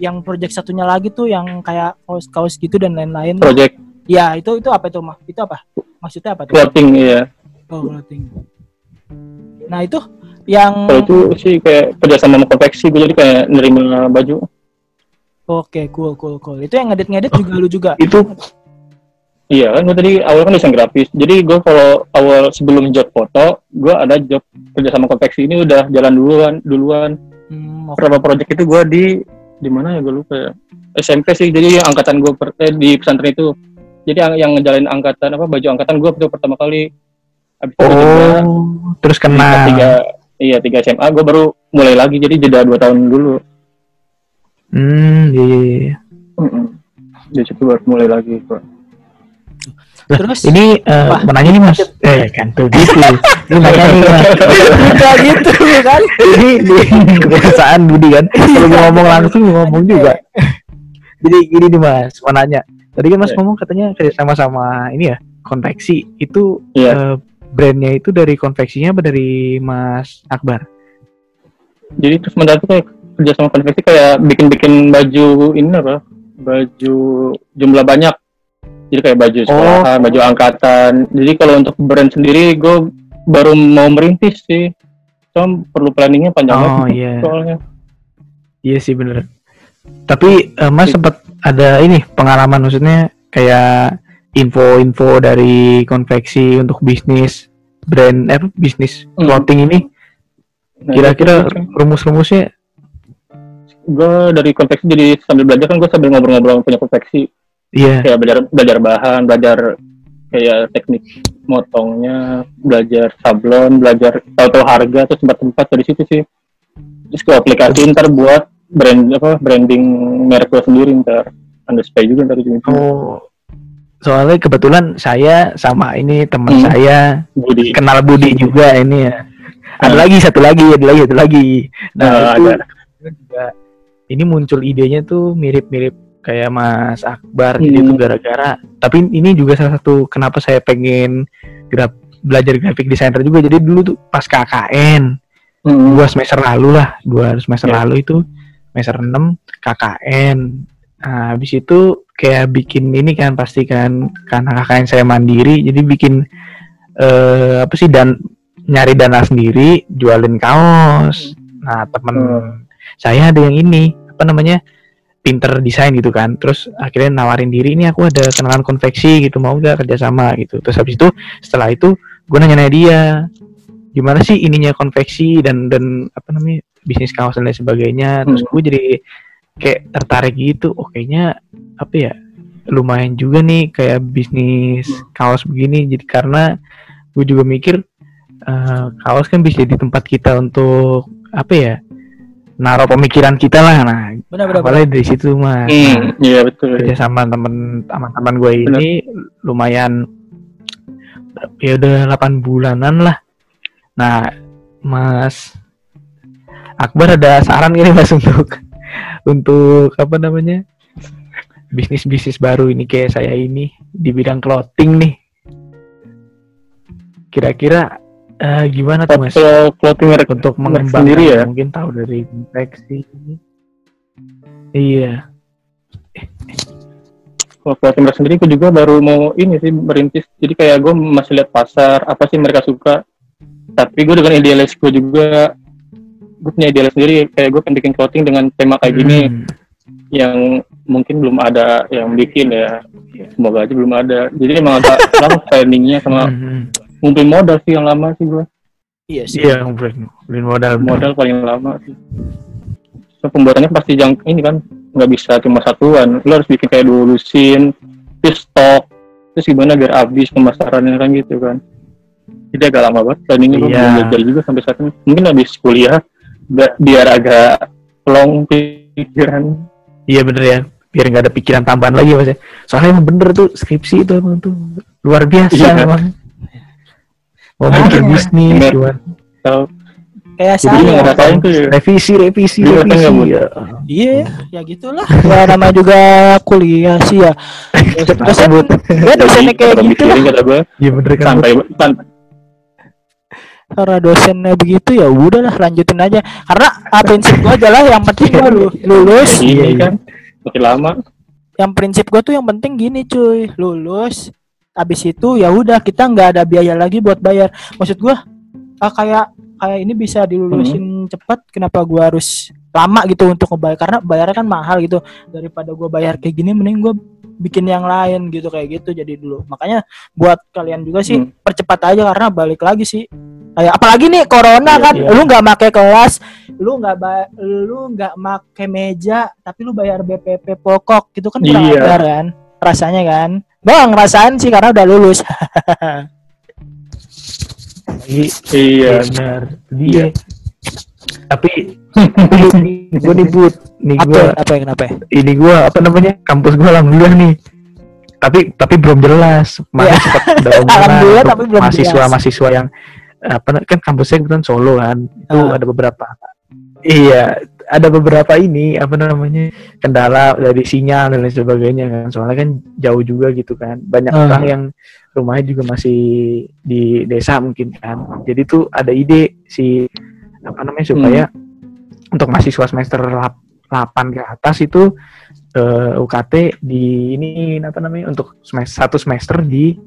yang project satunya lagi tuh yang kayak kaos-kaos gitu dan lain-lain. project Ya itu itu apa itu mah? Itu apa? Maksudnya apa tuh? clothing iya Oh, clothing. Nah itu yang kalau itu sih kayak kerjasama sama konveksi gue jadi kayak nerima baju oke cool cool cool. Itu yang ngedit-ngedit juga lu juga. Itu Iya kan gue tadi awal kan desain grafis. Jadi gue kalau awal sebelum job foto, gue ada job kerja sama konveksi ini udah jalan duluan duluan. Hmm, oke. Beberapa project itu gue di di mana ya gue lupa ya. SMP sih. Jadi yang angkatan gue eh, di pesantren itu. Jadi yang, yang ngejalanin angkatan apa baju angkatan gue itu pertama kali. Abis oh terus tiga, kena tiga iya tiga SMA gue baru mulai lagi jadi jeda dua tahun dulu. hmm iya, iya, iya. Mm-mm. Dari situ baru mulai lagi gue. Terus? ini eh, Apa? mau nanya nih mas? Eh kan tuh gitu. Ini nanya nih mas. Udah gitu kan? ini di kebiasaan Budi kan? Kalau mau ngomong langsung ngomong juga. Jadi gini nih mas mau nanya. Tadi kan mas Ya. ngomong katanya kerja sama sama ini ya konveksi. Itu Iya. eh, brandnya itu dari konveksinya apa dari mas Akbar? Jadi terus itu kayak kerja sama konveksi kayak bikin-bikin baju ini apa? Baju jumlah banyak jadi kayak baju sekolahan Oh. baju angkatan. Jadi kalau untuk brand sendiri gue baru mau merintis sih. Cuma perlu planningnya panjang oh banget iya. soalnya. Iya sih bener. Tapi eh, mas sempat ada ini pengalaman maksudnya kayak info-info dari konveksi untuk bisnis brand eh bisnis Hmm. clothing ini? Nah, kira-kira rumus-rumusnya? Gue dari konveksi jadi sambil belajar kan gue sambil ngobrol-ngobrol punya konveksi iya kayak belajar belajar bahan belajar kayak teknik motongnya belajar sablon belajar tahu-tahu harga terus tempat-tempat dari situ sih terus gue aplikasi ntar buat brand apa branding merek gue sendiri ntar underspay juga ntar ujung Oh, soalnya kebetulan saya sama ini teman Hmm. saya Budi kenal Budi juga ini ya. Ada Hmm. lagi satu lagi, ada lagi satu lagi. Nah, Nah, itu ada. juga ini muncul idenya tuh mirip-mirip kayak Mas Akbar Hmm. jadi itu gara-gara. Tapi ini juga salah satu kenapa saya pengen graf belajar graphic designer juga. Jadi dulu tuh pas KKN Hmm. dua semester lalu lah dua semester Ya. lalu itu semester 6 KKN nah, habis itu kayak bikin ini kan pasti kan karena KKN saya mandiri jadi bikin eh apa sih dan nyari dana sendiri jualin kaos nah temen Hmm. saya ada yang ini apa namanya pinter desain gitu kan. Terus akhirnya nawarin diri ini aku ada kenalan konveksi gitu mau gak kerjasama? gitu. Terus habis itu setelah itu gue nanya dia gimana sih ininya konveksi dan dan apa namanya bisnis kaos dan lain sebagainya? Terus Hmm. gue jadi kayak tertarik gitu oh kayaknya apa ya lumayan juga nih kayak bisnis kaos begini. Jadi karena gue juga mikir eh, kaos kan bisa jadi tempat kita untuk apa ya naruh pemikiran kita lah nah. Benar benar. benar. apalagi dari situ mas. Hmm, iya betul kerja sama temen teman-teman gue ini lumayan ya udah 8 bulanan lah. Nah mas Akbar ada saran gini mas untuk untuk apa namanya bisnis bisnis baru ini kayak saya ini di bidang clothing nih? Kira-kira eh, gimana tuh mas Kalau clothing merek untuk mengembangkan sendiri ya? mungkin tahu dari infeksi iya kalau clothing merek sendiri gue juga baru mau ini sih merintis. Jadi kayak gue masih lihat pasar apa sih mereka suka. Tapi gue dengan idealis gue juga gue punya idealis sendiri kayak gue pengen bikin clothing dengan tema kayak gini Hmm. yang mungkin belum ada yang bikin ya semoga aja belum ada jadi emang agak lama planningnya sama Hmm. Ngumpulin modal sih yang lama sih gue Iya sih. iya ngumpulin ngumpulin modal modal paling lama sih so, pembuatannya pasti jang ini kan nggak bisa cuma satuan lo harus bikin kayak dulu lusin terus stok terus gimana biar habis pemasarannya kan gitu kan jadi agak lama banget planningnya gue Iya. belum belajar juga sampai saat ini mungkin habis kuliah bi- biar agak long pikiran Iya bener ya, biar nggak ada pikiran tambahan lagi mas ya. Soalnya emang bener tuh skripsi itu emang tuh luar biasa Iya. emang. Mau Ah, bikin iya. bisnis, Tahu. Kayak nggak saya. ngerasain tuh ya revisi, revisi, Iya, revisi. kan nggak, ya. Iya, ya gitulah. Ya nama juga kuliah sih ya. Dosen, ya dosennya kayak gitu lah. gue Iya bener kan. santai santai Karena dosennya begitu ya udahlah lanjutin aja. Karena ah, prinsip gua adalah yang penting gua lu- lulus. Iya, iya. kan makin lama Yang prinsip gua tuh yang penting gini cuy, lulus. Habis itu ya udah kita nggak ada biaya lagi buat bayar. Maksud gua ah, kayak kayak ini bisa dilulusin cepat kenapa gua harus lama gitu untuk ngebayar karena bayarnya kan mahal gitu daripada gua bayar kayak gini mending gua bikin yang lain gitu kayak gitu jadi dulu makanya buat kalian juga sih Hmm. percepat aja karena balik lagi sih kayak apalagi nih corona Iya, kan iya. lu nggak make kelas lu nggak lu nggak make meja tapi lu bayar BPP pokok gitu kan kurang Iya. ajar kan rasanya kan gua nggak ngerasain sih karena udah lulus Iya, iya bener. Iya. Dia. Tapi gue nih but, nih apa gue apa yang kenapa ini gue apa namanya kampus gue alhamdulillah nih. Tapi tapi belum jelas. Mana Iya. sempat ada omongan Alhamdulillah, tapi belum mahasiswa jelas. mahasiswa yang apa kan kampusnya kebetulan Solo kan. Itu Ah. ada beberapa. Iya, ada beberapa ini apa namanya kendala dari sinyal dan lain sebagainya kan. Soalnya kan jauh juga gitu kan. Banyak Ah. orang yang rumahnya juga masih di desa mungkin kan. Jadi tuh ada ide si apa namanya supaya untuk mahasiswa semester lap- 8 ke atas itu eh, UKT di ini apa namanya untuk semester satu semester di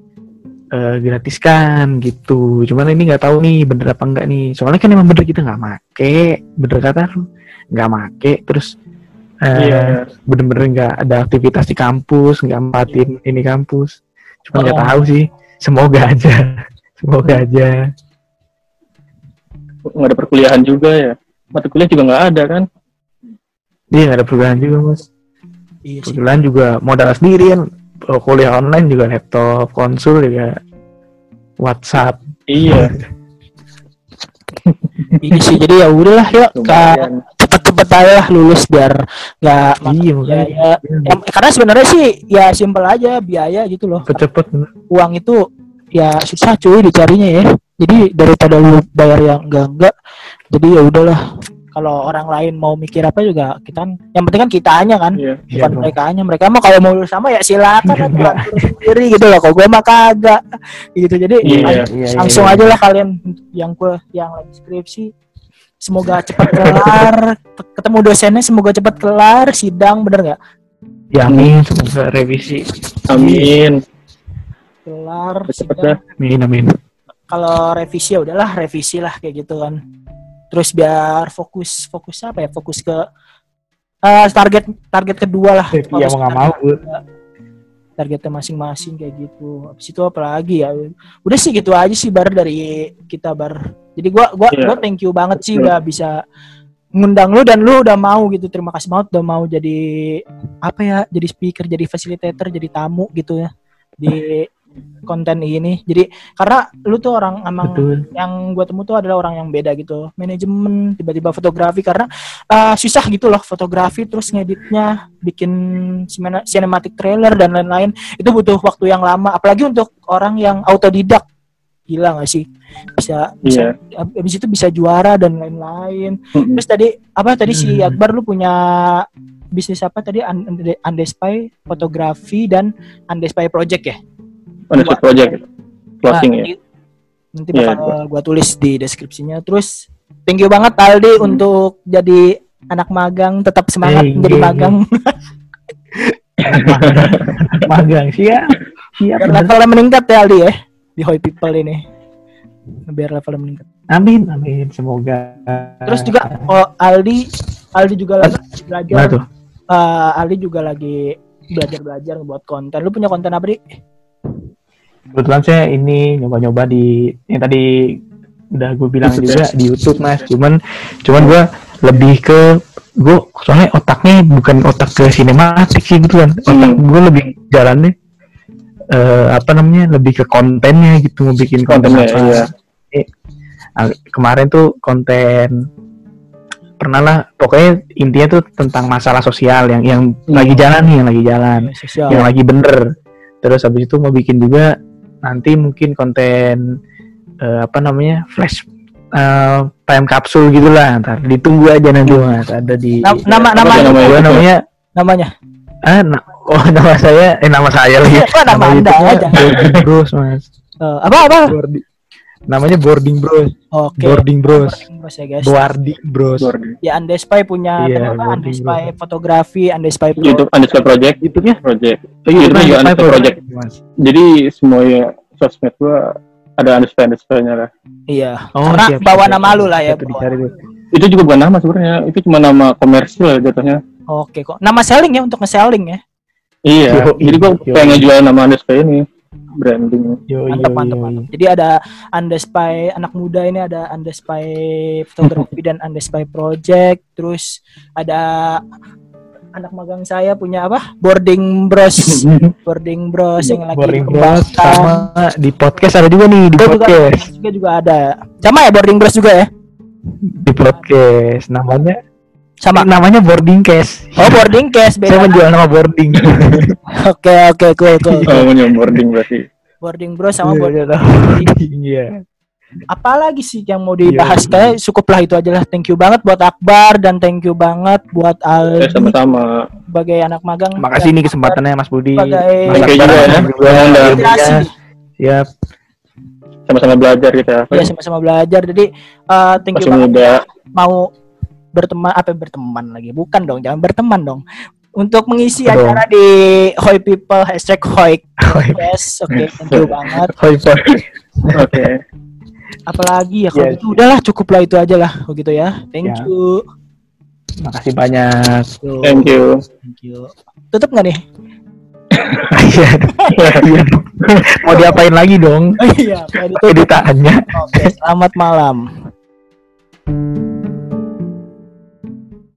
eh, gratiskan gitu. Cuman ini nggak tahu nih bener apa enggak nih. Soalnya kan emang bener kita nggak make, bener kata lu nggak make, terus eh, iya bener-bener nggak ada aktivitas di kampus, nggak matiin ini kampus. Cuma nggak Oh. tahu sih. Semoga aja, semoga aja. nggak ada perkuliahan juga ya mata kuliah juga nggak ada kan Iya nggak ada perubahan juga mas. iya sih Kebetulan juga modal sendiri kan. Kalau kuliah online juga laptop, konsul juga WhatsApp. iya ini sih jadi ya udahlah yuk Kak, cepet-cepet aja lah lulus biar nggak Iya ya, makanya. ya, Em- karena sebenarnya sih ya simpel aja biaya gitu loh bener. uang itu ya susah cuy dicarinya ya jadi daripada lu bayar yang enggak enggak jadi ya udahlah kalau orang lain mau mikir apa juga kita kan yang penting kan kitanya kan iya Iya, bukan Bang. mereka hanya mereka mah kalau mau lulus sama ya silakan aja Enggak. atur sendiri gitu loh kalau gue mah kagak gitu jadi Iya. lang- Iya, langsung iya. aja lah kalian yang gue yang lagi skripsi semoga cepat kelar. Ketemu dosennya semoga cepat kelar sidang bener nggak? Ya amin, semoga revisi. amin. Kelar cepet sidang. dah. Amin, amin. kalau revisi ya udahlah revisi lah kayak gitu kan. Terus biar fokus fokus apa ya? Fokus ke eh, target target kedua lah. Iya Fokus mau nggak mau. Targetnya masing-masing kayak gitu. Habis itu apa lagi ya? Udah sih gitu aja sih bar dari kita bar. Jadi gua gua Iya. gua thank you banget sih Betul. udah bisa ngundang lu dan lu udah mau gitu. Terima kasih banget udah mau jadi apa ya jadi speaker jadi facilitator jadi tamu gitu ya. Di konten ini. Jadi karena lu tuh orang emang Betul. yang gue temu tuh adalah orang yang beda gitu. Manajemen tiba-tiba fotografi karena uh, susah gitu loh fotografi terus ngeditnya bikin cine- cinematic trailer dan lain-lain. Itu butuh waktu yang lama. Apalagi untuk orang yang autodidak. Gila gak sih? Bisa bisa habis itu bisa juara dan lain-lain. Mm-mm. terus tadi apa tadi si Hmm. Akbar lu punya bisnis apa tadi? Ande- Andespy fotografi dan Andespy project ya Honest Project closing Nah, ya Nanti Iya, bakal gua tulis di deskripsinya. Terus thank you banget Aldi untuk jadi anak magang, tetap semangat Eh, menjadi iya. magang. magang siap siap Biar levelnya meningkat ya Aldi ya di Hoi People ini. Biar levelnya meningkat. amin amin semoga Terus juga oh, Aldi Aldi juga lagi belajar. eh, Aldi juga lagi belajar-belajar buat konten. Lu punya konten apa, Di? Kebetulan saya ini nyoba-nyoba di yang tadi udah gue bilang YouTube juga ya? di YouTube mas cuman cuman gue lebih ke gue soalnya otaknya bukan otak ke sinematik sih gitu kan otak Hmm. gue lebih jalannya eh apa namanya lebih ke kontennya gitu mau bikin konten apa iya. Eh, ah, kemarin tuh konten pernah lah pokoknya intinya tuh tentang masalah sosial yang yang Hmm. lagi jalan nih yang lagi jalan Sosial. yang lagi bener terus habis itu mau bikin juga nanti mungkin konten eh, apa namanya flash eh, time kapsul gitulah ntar ditunggu aja nanti mas ada di Nam- nama nama tuh namanya? namanya namanya. ah na- oh nama saya eh nama saya lagi Apa nama Anda aja? bros mas Eh, apa apa? Namanya boarding bros Oke. boarding bros Boarding bros ya guys. boarding bros Gordon. Ya Ande Spy punya Iya, tema apa? Ande boarding Spy fotografi, Ande Spy pro. YouTube underscore project. YouTube-nya Project. oh, YouTube-nya juga underscore project. mas Jadi semua ya, sosmed gua ada underscore underscore-nya lah. Iya. Oh, Karena siap, bawa siap, nama siap. lu lah ya. Itu dicari. Itu juga bukan nama sebenarnya, itu cuma nama komersil jatuhnya. Oke kok. Nama selling ya untuk nge-selling ya. Iya. Yo, Jadi gua yo. pengen jual nama underscore ini branding. Yo, Mantap yo, mantap yo, mantap. Jadi ada Ande Spy anak muda ini ada Ande Spy fotografi dan Ande Spy project. Terus ada anak magang saya punya apa? Boarding Bros. Boarding Bros yang lagi Boarding Bros sama di podcast ada juga nih di Itu juga, podcast juga juga ada. Sama ya Boarding Bros juga ya? di podcast namanya Sama. namanya boarding case Oh boarding case saya beda. menjual nama boarding Oke oke cool cool. Oh, punya boarding berarti. Boarding Bros sama Iya, boarding. iya, boarding iya Apalagi sih yang mau dibahas iya. kayak cukuplah itu aja lah. Thank you banget buat Akbar dan thank you banget buat Ya, Aldi sama-sama. sebagai anak magang. makasih nih kesempatannya Mas Budi Sebagai- Thank you juga ya. siap Sama-sama belajar kita. Ya sama-sama belajar. Jadi uh, thank you Masih banget muda. mau berteman apa berteman lagi? Bukan dong, jangan berteman dong. Untuk mengisi dong? acara di Hoi People hashtag Hoi. Yes, oke, thank you banget. Hoi. Oke. Apalagi ya kalau Yes. gitu udahlah cukuplah itu aja lah kalau gitu ya. Thank Ya. you. makasih banyak Yo, Thank you. Thank you. Tutup nggak nih? Iya. Iya. mau diapain lagi dong Oh iya, editannya Oke, selamat malam.